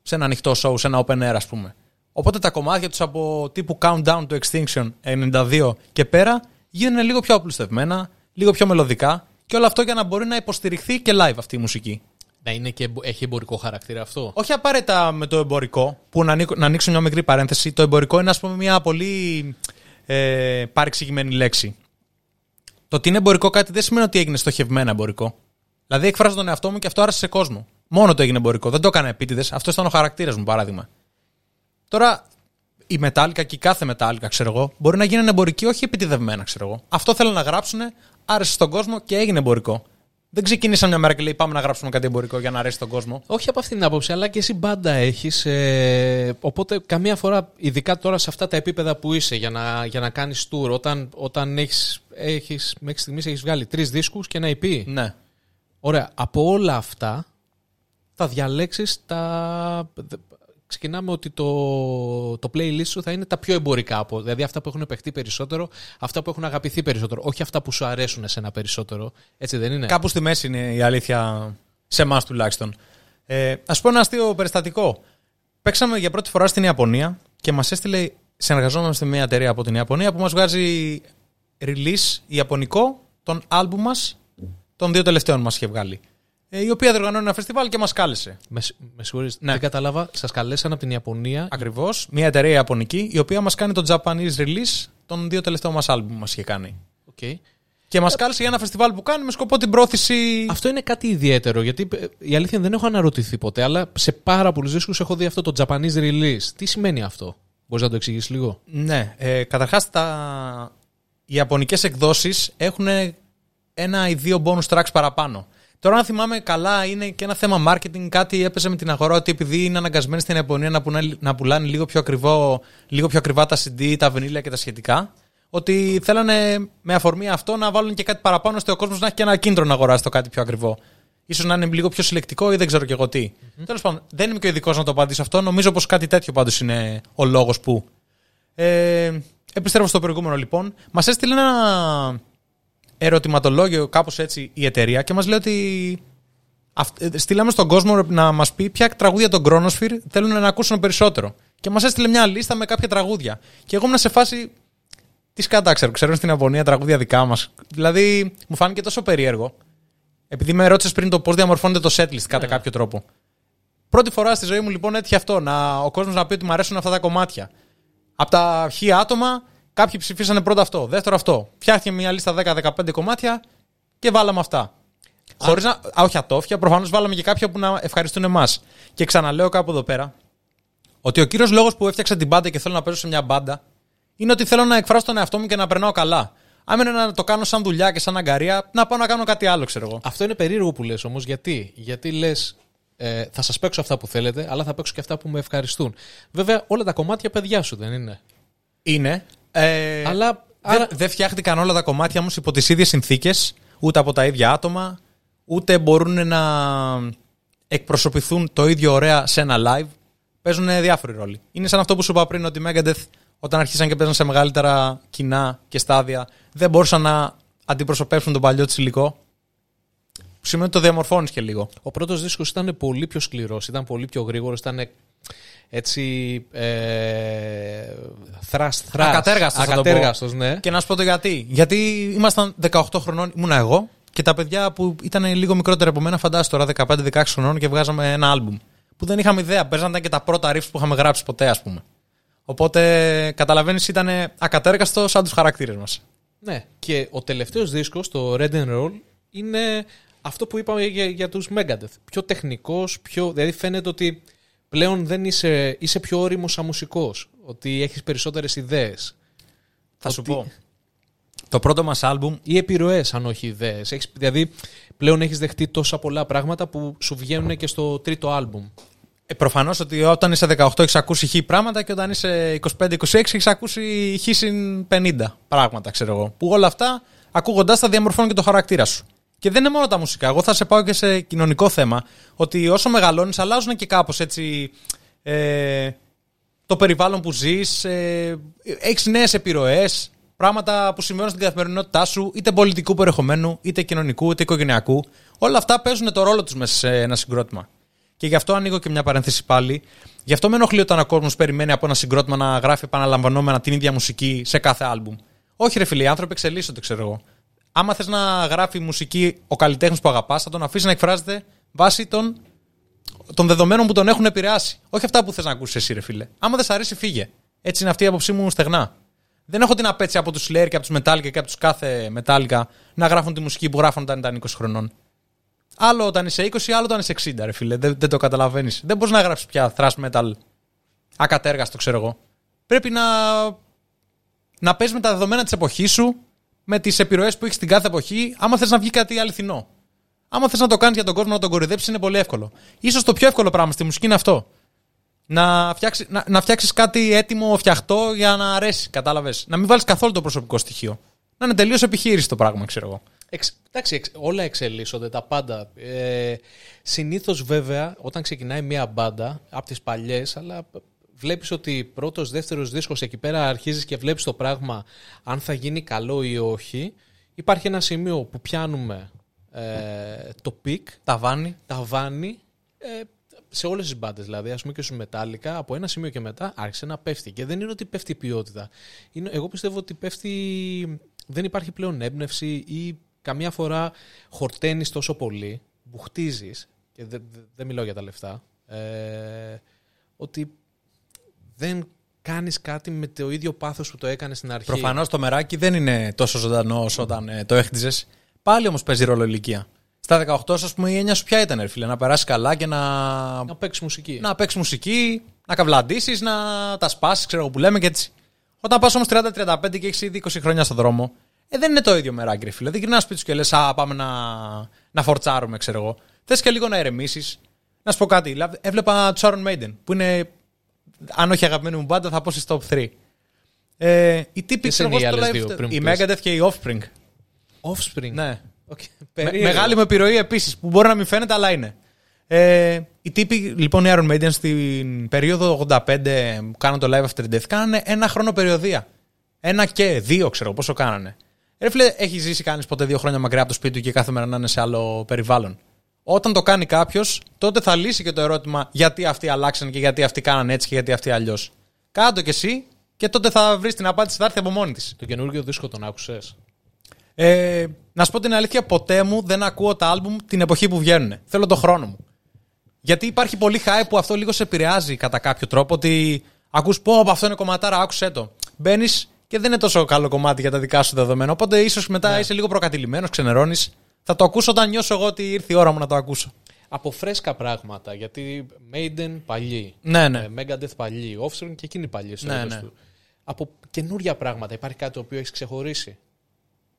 B: σε ένα ανοιχτό show, σε ένα open air, ας πούμε. Οπότε τα κομμάτια τους από τύπου Countdown to Extinction 92 και πέρα γίνουν λίγο πιο απλουστευμένα, λίγο πιο μελωδικά και όλο αυτό για να μπορεί να υποστηριχθεί και live αυτή η μουσική.
A: Να είναι και, εμπο- έχει εμπορικό χαρακτήρα αυτό;
B: Όχι απαραίτητα με το εμπορικό, που να, ανοίξω, να ανοίξω μια μικρή παρένθεση. Το εμπορικό είναι, ας πούμε, μια πολύ ε, παρεξηγημένη λέξη. Το ότι είναι εμπορικό κάτι δεν σημαίνει ότι έγινε στοχευμένα εμπορικό. Δηλαδή, εκφράζω τον εαυτό μου και αυτό άρεσε σε κόσμο. Μόνο το έγινε εμπορικό. Δεν το έκανα επίτηδες. Αυτός ήταν ο χαρακτήρας μου, παράδειγμα. Τώρα, η μετάλλικα και η κάθε μετάλλικα, ξέρω εγώ, μπορεί να γίνουν εμπορικοί όχι επιτηδευμένα, ξέρω εγώ. Αυτό θέλουν να γράψουν, άρεσε στον κόσμο και έγινε εμπορικό. Δεν ξεκίνησαν μια μέρα και λέει πάμε να γράψουμε κάτι εμπορικό για να αρέσει στον κόσμο.
A: Όχι από αυτήν την άποψη, αλλά και εσύ μπάντα έχεις. Ε, οπότε, καμία φορά, ειδικά τώρα σε αυτά τα επίπεδα που είσαι για να, για να κάνεις tour, όταν, όταν έχεις έχεις, μέχρι στιγμής έχεις βγάλει τρεις δίσκους και ένα EP.
B: Ναι.
A: Ωραία. Από όλα αυτά θα διαλέξεις τα... Ξεκινάμε ότι το, το playlist σου θα είναι τα πιο εμπορικά από. Δηλαδή αυτά που έχουν παιχτεί περισσότερο, αυτά που έχουν αγαπηθεί περισσότερο. Όχι αυτά που σου αρέσουν σε ένα περισσότερο. Έτσι δεν είναι;
B: Κάπου στη μέση είναι η αλήθεια σε εμάς τουλάχιστον. Ε, Α πω ένα αστείο περιστατικό. Παίξαμε για πρώτη φορά στην Ιαπωνία και μας έστειλε. Συνεργαζόμαστε με μια εταιρεία από την Ιαπωνία που μας βγάζει release ιαπωνικό των άλμπου μας των δύο τελευταίων μας είχε βγάλει. Ε, η οποία διοργανώνει ένα φεστιβάλ και μας κάλεσε.
A: Με, σ- με συγχωρείς,
B: Ναι.
A: δεν κατάλαβα. Σας καλέσαν από την Ιαπωνία.
B: Ακριβώς. Μια εταιρεία ιαπωνική η οποία μας κάνει το Japanese release των δύο τελευταίων μας άλμπου που μας είχε κάνει.
A: Οκ.
B: Και μας κάλεσε για ένα φεστιβάλ που κάνει με σκοπό την πρόθεση.
A: Αυτό είναι κάτι ιδιαίτερο, γιατί ε, η αλήθεια είναι δεν έχω αναρωτηθεί ποτέ, αλλά σε πάρα πολλούς δίσκους έχω δει αυτό το Japanese release. Τι σημαίνει αυτό, Μπορείς να το εξηγήσεις λίγο;
B: Ναι, ε, καταρχάς τα... οι ιαπωνικές εκδόσεις έχουν ένα ή δύο bonus tracks παραπάνω. Τώρα, αν θυμάμαι καλά, είναι και ένα θέμα marketing. Κάτι έπαιζε με την αγορά ότι επειδή είναι αναγκασμένοι στην Ιαπωνία να πουλάνε, να πουλάνε λίγο, πιο ακριβό, λίγο πιο ακριβά τα CD, τα βινίλια και τα σχετικά, ότι θέλανε με αφορμή αυτό να βάλουν και κάτι παραπάνω ώστε ο κόσμος να έχει και ένα κίνητρο να αγοράσει το κάτι πιο ακριβό. σω να είναι λίγο πιο συλλεκτικό ή δεν ξέρω και εγώ τι. Τέλος πάντων, δεν είμαι και ο ειδικός να το απαντήσω αυτό. Νομίζω πως κάτι τέτοιο πάντως είναι ο λόγος που. Ε, επιστρέφω στο προηγούμενο λοιπόν. Μας έστειλε ένα ερωτηματολόγιο, κάπως έτσι, η εταιρεία και μας λέει ότι. αυ- ε, Στείλαμε στον κόσμο να μας πει ποια τραγούδια των Chronosphere θέλουν να ακούσουν περισσότερο. Και μας έστειλε μια λίστα με κάποια τραγούδια. Και εγώ ήμουν σε φάση. Τι σκάτα ξέρω, ξέρουν στην Ιαπωνία τραγούδια δικά μας. Δηλαδή, μου φάνηκε τόσο περίεργο. Επειδή με ρώτησες πριν το πώς διαμορφώνεται το setlist κατά κάποιο τρόπο. Πρώτη φορά στη ζωή μου λοιπόν έτυχε αυτό. Να, ο κόσμος να πει ότι μου αρέσουν αυτά τα κομμάτια. Από τα χι άτομα, κάποιοι ψηφίσανε πρώτα αυτό. Δεύτερο αυτό. Φτιάχτηκε μια λίστα 10-15 κομμάτια και βάλαμε αυτά. Χωρίς να. Α, όχι ατόφια, προφανώς βάλαμε και κάποια που να ευχαριστούν εμάς. Και ξαναλέω κάπου εδώ πέρα ότι ο κύριος λόγος που έφτιαξα την μπάντα και θέλω να παίζω σε μια μπάντα είναι ότι θέλω να εκφράσω τον εαυτό μου και να περνάω καλά. Αν είναι να το κάνω σαν δουλειά και σαν αγκαρία, να πάω να κάνω κάτι άλλο, ξέρω εγώ.
A: Αυτό είναι περίεργο που λες όμως. Γιατί, γιατί λες ε, θα σας παίξω αυτά που θέλετε, αλλά θα παίξω και αυτά που με ευχαριστούν. Βέβαια όλα τα κομμάτια παιδιά σου δεν είναι;
B: Είναι. Ε,
A: Αλλά
B: δεν,
A: άρα-
B: δεν φτιάχτηκαν όλα τα κομμάτια όμως υπό τις ίδιες συνθήκες, ούτε από τα ίδια άτομα, ούτε μπορούν να εκπροσωπηθούν το ίδιο ωραία σε ένα live. Παίζουν διάφοροι ρόλοι. Είναι σαν αυτό που σου είπα πριν ότι οι Megadeth όταν αρχίσαν και παίζαν σε μεγαλύτερα κοινά και στάδια δεν μπορούσαν να αντιπροσωπεύσουν τον παλιό της υλικό. Που σημαίνει ότι το διαμορφώνεις και λίγο.
A: Ο πρώτος δίσκος ήταν πολύ πιο σκληρός, ήταν πολύ πιο γρήγορος, ήταν έτσι ε, θρας, θρας.
B: Ακατέργαστος, θα το πω.
A: Ακατέργαστος, ναι.
B: Και να σου πω το γιατί. Γιατί ήμασταν 18 χρονών, ήμουνα εγώ και τα παιδιά που ήταν λίγο μικρότερα από μένα, φαντάζομαι τώρα 15-16 χρονών και βγάζαμε ένα άλμπουμ. Που δεν είχαμε ιδέα. Παίζανε και τα πρώτα riffs που είχαμε γράψει ποτέ, ας πούμε. Οπότε καταλαβαίνεις, ήταν ακατέργαστος σαν τους χαρακτήρες μας.
A: Ναι, και ο τελευταίος δίσκος, το Red and Roll, είναι αυτό που είπαμε για, για τους Megadeth. Πιο τεχνικός, πιο, δηλαδή φαίνεται ότι πλέον δεν είσαι, είσαι πιο όριμος σαν μουσικός. Ότι έχεις περισσότερες ιδέες.
B: Θα σου
A: Ότι-
B: πω. Το πρώτο μας άλμπουμ
A: Ή επιρροές, αν όχι ιδέες. Έχεις, δηλαδή πλέον έχεις δεχτεί τόσα πολλά πράγματα που σου βγαίνουν και στο τρίτο άλμπουμ.
B: Ε, Προφανώς ότι όταν είσαι 18 έχεις ακούσει χι πράγματα και όταν είσαι 25-26 έχεις ακούσει χι συν 50 πράγματα, ξέρω εγώ. Που όλα αυτά ακούγοντά τα διαμορφώνουν και το χαρακτήρα σου. Και δεν είναι μόνο τα μουσικά. Εγώ θα σε πάω και σε κοινωνικό θέμα. Ότι όσο μεγαλώνεις, αλλάζουν και κάπως έτσι. Ε, το περιβάλλον που ζεις, ε, έχεις νέες επιρροές, πράγματα που συμβαίνουν στην καθημερινότητά σου, είτε πολιτικού περιεχομένου, είτε κοινωνικού, είτε οικογενειακού. Όλα αυτά παίζουν το ρόλο τους μέσα σε ένα συγκρότημα. Και γι' αυτό ανοίγω και μια παρένθεση πάλι. Γι' αυτό με ενοχλεί όταν ο κόσμος περιμένει από ένα συγκρότημα να γράφει επαναλαμβανόμενα την ίδια μουσική σε κάθε άλμπουμ. Όχι, ρε φίλε, οι άνθρωποι εξελίσσονται, ξέρω εγώ. Άμα θες να γράφει μουσική ο καλλιτέχνης που αγαπάς, θα τον αφήσεις να εκφράζεται βάσει των, των δεδομένων που τον έχουν επηρεάσει. Όχι αυτά που θες να ακούσεις εσύ, ρε φίλε. Άμα δεν σ' αρέσει, φύγε. Έτσι είναι αυτή η άποψή μου στεγνά. Δεν έχω την απέτηση από τους Slayer και από τους Metallica και από τους κάθε Metallica να γράφουν τη μουσική που γράφουν όταν ήταν 20 χρονών. Άλλο όταν είσαι 20, άλλο όταν είσαι 60, ρε φίλε. Δεν, δεν το καταλαβαίνεις. Δεν μπορείς να γράψεις πια thrash metal ακατέργαστο, ξέρω εγώ. Πρέπει να, να παίζει με τα δεδομένα της εποχής σου, με τις επιρροές που έχεις στην κάθε εποχή, άμα θες να βγει κάτι αληθινό. Άμα θες να το κάνεις για τον κόσμο να τον κορυδέψει, είναι πολύ εύκολο. σω το πιο εύκολο πράγμα στη μουσική είναι αυτό. Να φτιάξει να, να φτιάξεις κάτι έτοιμο, φτιαχτό για να αρέσει, κατάλαβες. Να μην βάλεις καθόλου το προσωπικό στοιχείο. Να είναι τελείως επιχείρηση το πράγμα, ξέρω εγώ.
A: Εξ, εντάξει, όλα εξελίσσονται, τα πάντα. Ε, Συνήθως, βέβαια, όταν ξεκινάει μια μπάντα από τις παλιές, αλλά βλέπεις ότι πρώτος, δεύτερος δίσκος εκεί πέρα αρχίζεις και βλέπεις το πράγμα αν θα γίνει καλό ή όχι. Υπάρχει ένα σημείο που πιάνουμε ε, το πικ,
B: τα βάνη,
A: τα βάνη ε, σε όλες τις μπάντες. Δηλαδή, ας πούμε και στους Metallica, από ένα σημείο και μετά άρχισε να πέφτει. Και δεν είναι ότι πέφτει η ποιότητα. Είναι, εγώ πιστεύω ότι πέφτει. Δεν υπάρχει πλέον έμπνευση ή καμιά φορά χορταίνεις τόσο πολύ, μπουχτίζει, και δεν δε, μιλάω για τα λεφτά, ε, ότι δεν κάνεις κάτι με το ίδιο πάθος που το έκανες στην αρχή.
B: Προφανώς το μεράκι δεν είναι τόσο ζωντανό όσο όταν ε, το έχτιζες. Πάλι όμως παίζει ρόλο ηλικία. Στα 18, ας πούμε, η έννοια σου ποια ήταν, φίλε, να περάσεις καλά και να.
A: Να παίξεις μουσική.
B: Να παίξεις μουσική, να καβλαντήσεις, να τα σπάσεις, ξέρω εγώ που λέμε και έτσι. Όταν πας όμως 30-35 και έχεις ήδη 20 χρόνια στον δρόμο, ε, δεν είναι το ίδιο μεράκι, ρε φίλε. Δεν γυρνάς σπίτι σου και λες, Α, πάμε να, να φορτσάρουμε, ξέρω εγώ. Θες και λίγο να ερεμήσεις. Να σου πω κάτι. Έβλεπα τους Iron Maiden, που είναι, αν όχι αγαπημένη μου μπάντα, θα πω στις top 3. Ε, οι τύποι
A: ξέρω εγώ στο live.
B: Η Megadeth και η Offspring.
A: Offspring.
B: Ναι. Okay. Με, μεγάλη μου επιρροή επίσης, που μπορεί να μην φαίνεται, αλλά είναι. Ε, οι τύποι λοιπόν οι Iron Maiden στην περίοδο 85 που κάναν το live after death κάνανε ένα χρόνο περιοδία. Ένα και δύο, ξέρω πόσο κάνανε. Ρε φίλε, έχει ζήσει κανείς ποτέ δύο χρόνια μακριά από το σπίτι του και κάθε μέρα να είναι σε άλλο περιβάλλον; Όταν το κάνει κάποιος, τότε θα λύσει και το ερώτημα γιατί αυτοί αλλάξαν και γιατί αυτοί κάναν έτσι και γιατί αυτοί αλλιώς. Κάντο κι εσύ και τότε θα βρεις την απάντηση, θα έρθει από μόνη της.
A: Το καινούργιο δίσκο τον άκουσες;
B: Ε, να σου πω την αλήθεια, ποτέ μου δεν ακούω τα άλμπουμ την εποχή που βγαίνουν. Θέλω το χρόνο μου. Γιατί υπάρχει πολύ hype που αυτό λίγο σε επηρεάζει κατά κάποιο τρόπο. Ότι ακούς πω, αυτό είναι κομματάρα, άκουσε το. Μπαίνεις και δεν είναι τόσο καλό κομμάτι για τα δικά σου δεδομένα. Οπότε ίσως μετά ναι. είσαι λίγο προκατηλημένος, ξενερώνεις. Θα το ακούσω όταν νιώσω εγώ ότι ήρθε η ώρα μου να το ακούσω.
A: Από φρέσκα πράγματα. Γιατί Maiden παλιή.
B: Ναι, ναι.
A: Ε, Megadeth παλιή. Offspring και εκείνη παλιή. Ναι, ναι. Του. Από καινούρια πράγματα. Υπάρχει κάτι το οποίο έχεις ξεχωρίσει;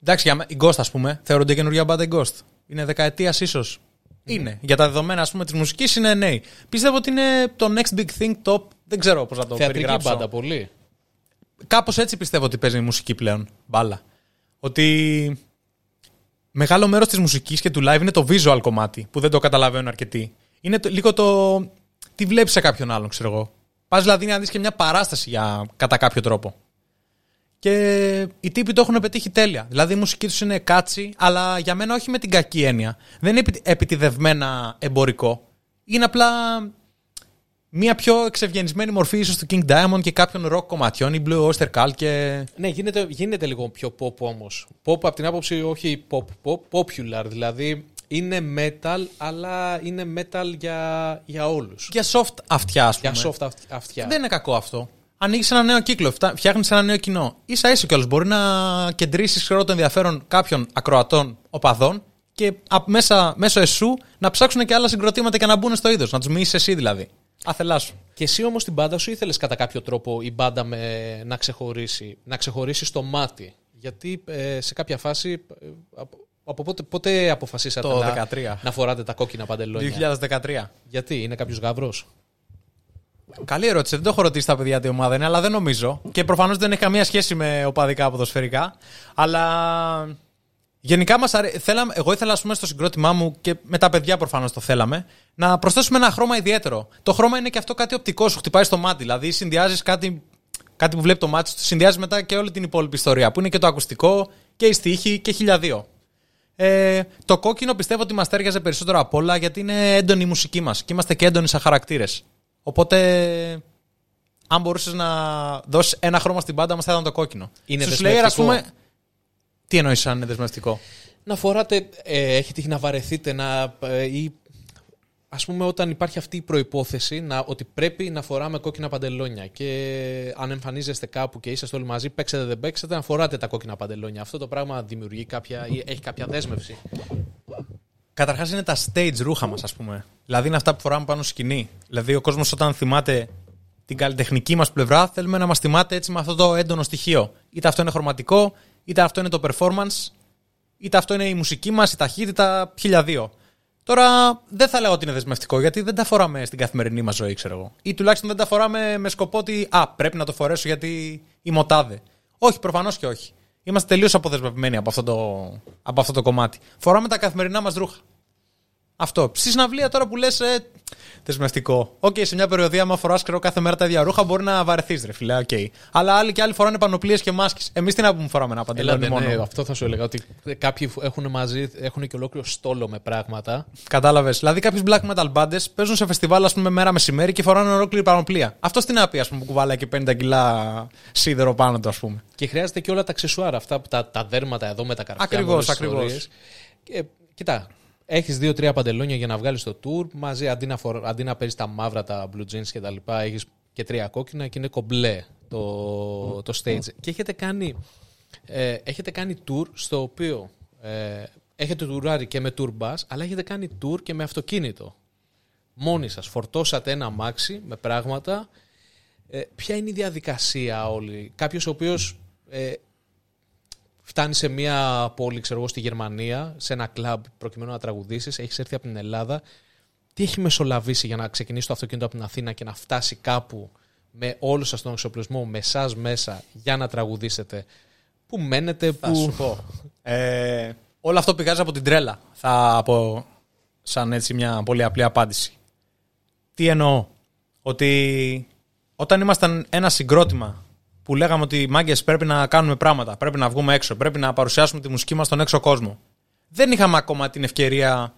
B: Εντάξει, για η Ghost, ας πούμε, θεωρούνται καινούργια μπάντα η Ghost. Είναι δεκαετίας ίσως. Είναι. Για τα δεδομένα ας πούμε, της μουσικής είναι νέοι. Πιστεύω ότι είναι το next big thing top. Δεν ξέρω πώς να το Θεατρική περιγράψω.
A: μπάντα, πολύ.
B: Κάπως έτσι πιστεύω ότι παίζει η μουσική πλέον. Μπάλα. Ότι μεγάλο μέρος της μουσικής και του live είναι το visual κομμάτι που δεν το καταλαβαίνουν αρκετοί. Είναι το, λίγο το. Τι βλέπεις σε κάποιον άλλον, ξέρω εγώ. Πας δηλαδή να δεις και μια παράσταση για, κατά κάποιο τρόπο. Και οι τύποι το έχουν πετύχει τέλεια. Δηλαδή η μουσική τους είναι κάτσι, αλλά για μένα όχι με την κακή έννοια. Δεν είναι επιτιδευμένα εμπορικό. Είναι απλά μια πιο εξευγενισμένη μορφή ίσως του King Diamond και κάποιων rock κομματιών, η Blue Oyster Cult και.
A: Ναι, γίνεται, γίνεται λίγο πιο pop όμως. Pop από την άποψη όχι pop, pop, popular. Δηλαδή είναι metal, αλλά είναι metal για, για όλους.
B: Για soft αυτιά, ας πούμε.
A: Για soft αυτιά.
B: Δεν είναι κακό αυτό ανοίγεις ένα νέο κύκλο, φτιάχνεις ένα νέο κοινό. σα ίσα κιόλας μπορεί να κεντρήσεις το ενδιαφέρον κάποιων ακροατών οπαδών και μέσα, μέσω εσού να ψάξουν και άλλα συγκροτήματα και να μπουν στο είδος. Να τους μοιήσεις εσύ δηλαδή. Άθελά σου.
A: Και εσύ όμως την μπάντα σου ήθελες κατά κάποιο τρόπο η μπάντα με, να ξεχωρίσει, να ξεχωρίσει το μάτι; Γιατί ε, σε κάποια φάση. Ε, από, από πότε, πότε αποφασίσατε
B: να,
A: να φοράτε τα κόκκινα παντελόνια;
B: 2013.
A: Γιατί, είναι κάποιος γαύρος;
B: Καλή ερώτηση. Δεν το έχω ρωτήσει τα παιδιά τι ομάδα είναι, αλλά δεν νομίζω. Και προφανώς δεν έχει καμία σχέση με οπαδικά ποδοσφαιρικά. Αλλά γενικά μας αρέ... θέλαμε, εγώ ήθελα ας πούμε, στο συγκρότημά μου και με τα παιδιά προφανώς το θέλαμε, να προσθέσουμε ένα χρώμα ιδιαίτερο. Το χρώμα είναι και αυτό κάτι οπτικό, σου χτυπάει στο μάτι. Δηλαδή συνδυάζεις κάτι, κάτι που βλέπει το μάτι, σου συνδυάζεις μετά και όλη την υπόλοιπη ιστορία. Που είναι και το ακουστικό και η στίχη και χιλιαδίο. Ε, το κόκκινο πιστεύω ότι μας τέριαζε περισσότερο απ' όλα γιατί είναι έντονη η μουσική μας και είμαστε και έντονοι σαν χαρακτήρες. Οπότε αν μπορούσες να δώσεις ένα χρώμα στην πάντα μας, θα ήταν το κόκκινο.
A: Είναι
B: Στους
A: δεσμευτικό.
B: Slayer, ας πούμε. Τι εννοείς αν είναι δεσμευτικό;
A: Να φοράτε, ε, έχει τύχει να βαρεθείτε να, ε, ή ας πούμε όταν υπάρχει αυτή η προϋπόθεση να, ότι πρέπει να φοράμε κόκκινα παντελόνια και αν εμφανίζεστε κάπου και είσαστε όλοι μαζί, παίξετε δεν παίξετε, να φοράτε τα κόκκινα παντελόνια. Αυτό το πράγμα δημιουργεί κάποια, ή έχει κάποια δέσμευση.
B: Καταρχάς είναι τα stage ρούχα μας, ας πούμε. Δηλαδή είναι αυτά που φοράμε πάνω σκηνή. Δηλαδή ο κόσμος όταν θυμάται την καλλιτεχνική μας πλευρά, θέλουμε να μας θυμάται έτσι με αυτό το έντονο στοιχείο. Είτε αυτό είναι χρωματικό, είτε αυτό είναι το performance, είτε αυτό είναι η μουσική μας, η ταχύτητα, χίλια δύο. Τώρα δεν θα λέω ότι είναι δεσμευτικό, γιατί δεν τα φοράμε στην καθημερινή μας ζωή, ξέρω εγώ. Ή τουλάχιστον δεν τα φοράμε με σκοπό ότι Α, πρέπει να το φορέσω γιατί είμαι ο τάδε. Όχι, προφανώς και όχι. Είμαστε τελείως αποδεσμευμένοι από αυτό, το, από αυτό το κομμάτι. Φοράμε τα καθημερινά μας ρούχα. Αυτό. Στη συναυλία τώρα που λες. Ε, δεσμευτικό. Οκ, σε μια περιοδεία, άμα φοράς κάθε μέρα τα ίδια ρούχα, μπορεί να βαρεθείς, ρε φιλέ. οκ. Αλλά άλλοι και άλλοι φοράνε πανοπλίες και μάσκες. Εμείς τι να πούμε φοράμε ένα παντελόνι
A: Έλατε,
B: μόνο.
A: ναι, αυτό θα σου έλεγα. Ότι κάποιοι έχουν μαζί, έχουν και ολόκληρο στόλο με πράγματα.
B: Κατάλαβες. Δηλαδή, κάποιες black metal bands παίζουν σε φεστιβάλ, ας πούμε, μέρα μεσημέρι και φοράνε ολόκληρη πανοπλία. Αυτό τι να πει, ας πούμε, που κουβαλάει και 50 κιλά σίδερο πάνω του, ας πούμε.
A: Και χρειάζεται και όλα τα αξεσουάρα, αυτά που τα, τα δέρματα εδώ με τα καρφιά.
B: Ακριβώς,
A: με όλες τις
B: ακριβώς.
A: ιστορίες. Και, κοιτά, έχεις δύο-τρία παντελόνια για να βγάλεις το tour. Μαζί αντί να, φορ, αντί να παίζει τα μαύρα, τα blue jeans και τα λοιπά, έχεις και τρία κόκκινα και είναι κομπλέ το, το stage. Και έχετε κάνει, ε, έχετε κάνει tour στο οποίο ε, έχετε τουράρει και με tour bus, αλλά έχετε κάνει tour και με αυτοκίνητο. Μόνοι σας φορτώσατε ένα αμάξι με πράγματα. Ε, ποια είναι η διαδικασία όλη; Κάποιος ο οποίος ε, φτάνει σε μια πόλη, ξέρω εγώ, στη Γερμανία, σε ένα κλαμπ προκειμένου να τραγουδήσεις, έχεις έρθει από την Ελλάδα. Τι έχει μεσολαβήσει για να ξεκινήσει το αυτοκίνητο από την Αθήνα και να φτάσει κάπου με όλο σας τον εξοπλισμό, με εσάς μέσα, για να τραγουδήσετε; Πού μένετε,
B: Θα
A: πού.
B: σου πω. Ε, όλο αυτό πηγάζει από την τρέλα. Θα πω σαν έτσι μια πολύ απλή απάντηση. Τι εννοώ; Ότι όταν ήμασταν ένα συγκρότημα που λέγαμε ότι μάγκες πρέπει να κάνουμε πράγματα, πρέπει να βγούμε έξω, πρέπει να παρουσιάσουμε τη μουσική μας στον έξω κόσμο. Δεν είχαμε ακόμα την ευκαιρία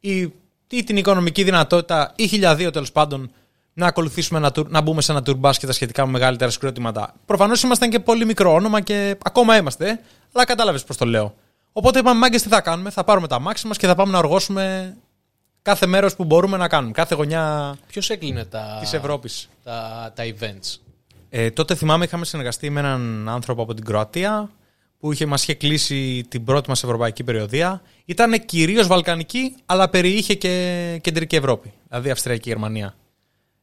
B: ή, ή την οικονομική δυνατότητα ή χιλιαδίο τέλος πάντων να ακολουθήσουμε ένα tour, να μπούμε σε ένα tour bus και τα σχετικά με μεγαλύτερα συγκρότηματα. Προφανώς ήμασταν και πολύ μικρό όνομα και ακόμα είμαστε, αλλά κατάλαβες πώς το λέω. Οπότε είπαμε, μάγκες, τι θα κάνουμε, θα πάρουμε τα μάξι μας και θα πάμε να οργώσουμε κάθε μέρος που μπορούμε να κάνουμε, κάθε γωνιά
A: Ποιος έκλεινε τα,
B: της Ευρώπης.
A: τα, τα events;
B: Ε, τότε θυμάμαι είχαμε συνεργαστεί με έναν άνθρωπο από την Κροατία που είχε, μας είχε κλείσει την πρώτη μας ευρωπαϊκή περιοδία. Ήταν κυρίως βαλκανική, αλλά περιείχε και κεντρική Ευρώπη, δηλαδή Αυστριακή Γερμανία.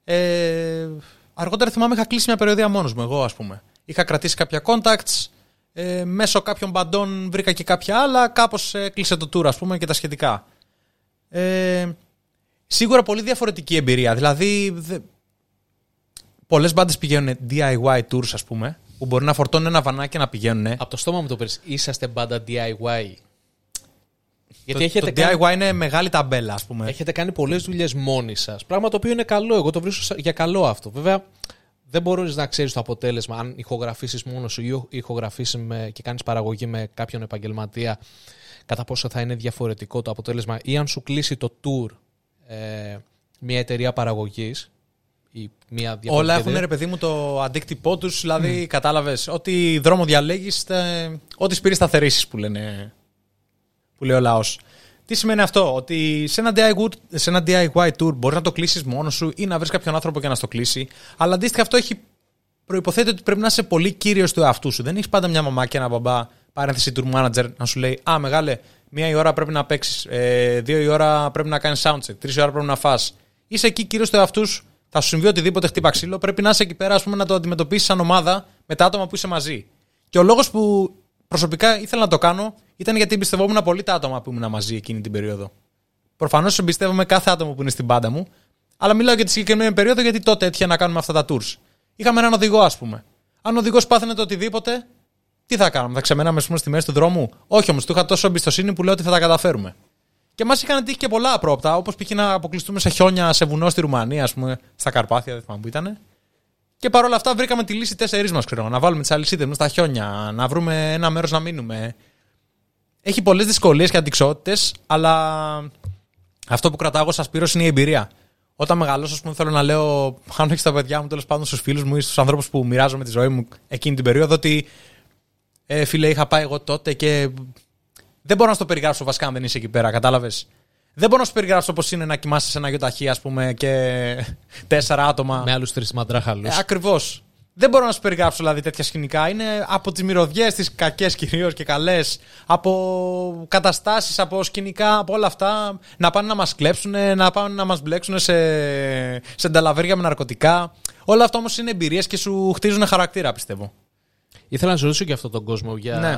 B: Ε, αργότερα θυμάμαι είχα κλείσει μια περιοδία μόνος μου, εγώ ας πούμε. Είχα κρατήσει κάποια contacts, ε, μέσω κάποιων μπαντών βρήκα και κάποια άλλα, κάπως ε, κλείσε το tour ας πούμε και τα σχετικά. Ε, σίγουρα πολύ διαφορετική εμπειρία, δηλαδή δε, Πολλές μπάντες πηγαίνουν DIY tours, ας πούμε, που μπορεί να φορτώνουν ένα βανάκι και να πηγαίνουν.
A: Από το στόμα μου το πες, είσαστε μπάντα DIY. Γιατί
B: το,
A: έχετε,
B: το
A: κάνει,
B: DIY είναι μεγάλη ταμπέλα, ας πούμε.
A: έχετε κάνει πολλές δουλειές μόνοι σας. Πράγμα το οποίο είναι καλό. Εγώ το βρίσκω για καλό αυτό. Βέβαια, δεν μπορείς να ξέρεις το αποτέλεσμα αν ηχογραφήσεις μόνος σου ή ηχογραφήσεις και κάνεις παραγωγή με κάποιον επαγγελματία, κατά πόσο θα είναι διαφορετικό το αποτέλεσμα ή αν σου κλείσει το tour ε, μια εταιρεία παραγωγής. Ή μια διαφορετική
B: Όλα έχουν
A: εταιρεία.
B: ρε παιδί μου το αντίκτυπό τους, δηλαδή κατάλαβες. Ό,τι δρόμο διαλέγεις, ό,τι σπήρει σταθερήσει που λένε. που λέει ο λαός. Τι σημαίνει αυτό, ότι σε ένα DIY, σε ένα DIY tour μπορείς να το κλείσεις μόνος σου ή να βρεις κάποιον άνθρωπο και να στο κλείσει. Αλλά αντίστοιχα αυτό έχει προποθέτει ότι πρέπει να είσαι πολύ κύριος του εαυτού σου. Δεν έχεις πάντα μια μαμά και ένα μπαμπά, παρένθεση tour manager, να σου λέει Α, μεγάλε, μία η ώρα πρέπει να παίξεις, ε, δύο η ώρα πρέπει να κάνεις soundcheck, τρεις η ώρα πρέπει να φας. Είσαι εκεί κύριος του εαυτούς σου. Θα σου συμβεί οτιδήποτε χτύπα ξύλο, πρέπει να είσαι εκεί πέρα ας πούμε, να το αντιμετωπίσεις σαν ομάδα με τα άτομα που είσαι μαζί. Και ο λόγος που προσωπικά ήθελα να το κάνω ήταν γιατί εμπιστευόμουν πολύ τα άτομα που ήμουν μαζί εκείνη την περίοδο. Προφανώς εμπιστεύομαι κάθε άτομο που είναι στην πάντα μου, αλλά μιλάω για τη συγκεκριμένη περίοδο γιατί τότε έτυχε να κάνουμε αυτά τα tours. Είχαμε έναν οδηγό, ας πούμε. Αν ο οδηγός πάθαινε το οτιδήποτε, τι θα κάνουμε, θα ξεμέναμε ας πούμε, στη μέση του δρόμου; Όχι όμως, του είχα τόσο εμπιστοσύνη που λέω ότι θα τα καταφέρουμε. Και μας είχαν τύχει και πολλά απρόπτα, όπως π.χ. να αποκλειστούμε σε χιόνια σε βουνό στη Ρουμανία, ας πούμε, στα Καρπάθια, δεν θυμάμαι που ήταν. Και παρόλα αυτά βρήκαμε τη λύση τέσσερις μας, ξέρω. Να βάλουμε τις αλυσίδες μας στα χιόνια, να βρούμε ένα μέρος να μείνουμε. Έχει πολλές δυσκολίες και αντικσότητες, αλλά αυτό που κρατάω εγώ σα πήρω είναι η εμπειρία. όταν μεγαλώσω, ας πούμε, θέλω να λέω, αν έχει τα παιδιά μου, τέλος πάντων στους φίλους μου ή στους ανθρώπους που μοιράζομαι τη ζωή μου εκείνη την περίοδο, ότι ε, φίλε, είχα πάει εγώ τότε και δεν μπορώ να στο περιγράψω βασικά αν δεν είσαι εκεί πέρα, κατάλαβες; Δεν μπορώ να σου περιγράψω πώς είναι να κοιμάσαι σε ένα γιοταχή, ας πούμε, και τέσσερα άτομα.
A: Με άλλους τρεις μαντράχαλους.
B: Ε, Ακριβώς. Δεν μπορώ να σου περιγράψω δηλαδή τέτοια σκηνικά. Είναι από τις μυρωδιές, τις κακές κυρίως και καλές, από καταστάσεις, από σκηνικά, από όλα αυτά. Να πάνε να μας κλέψουν, να πάνε να μας μπλέξουν σε, σε νταλαβέρια με ναρκωτικά. Όλα αυτά όμως είναι εμπειρίες και σου χτίζουν χαρακτήρα, πιστεύω.
A: Ήθελα να σου ρωτήσω και αυτόν τον κόσμο. Για...
B: Ναι.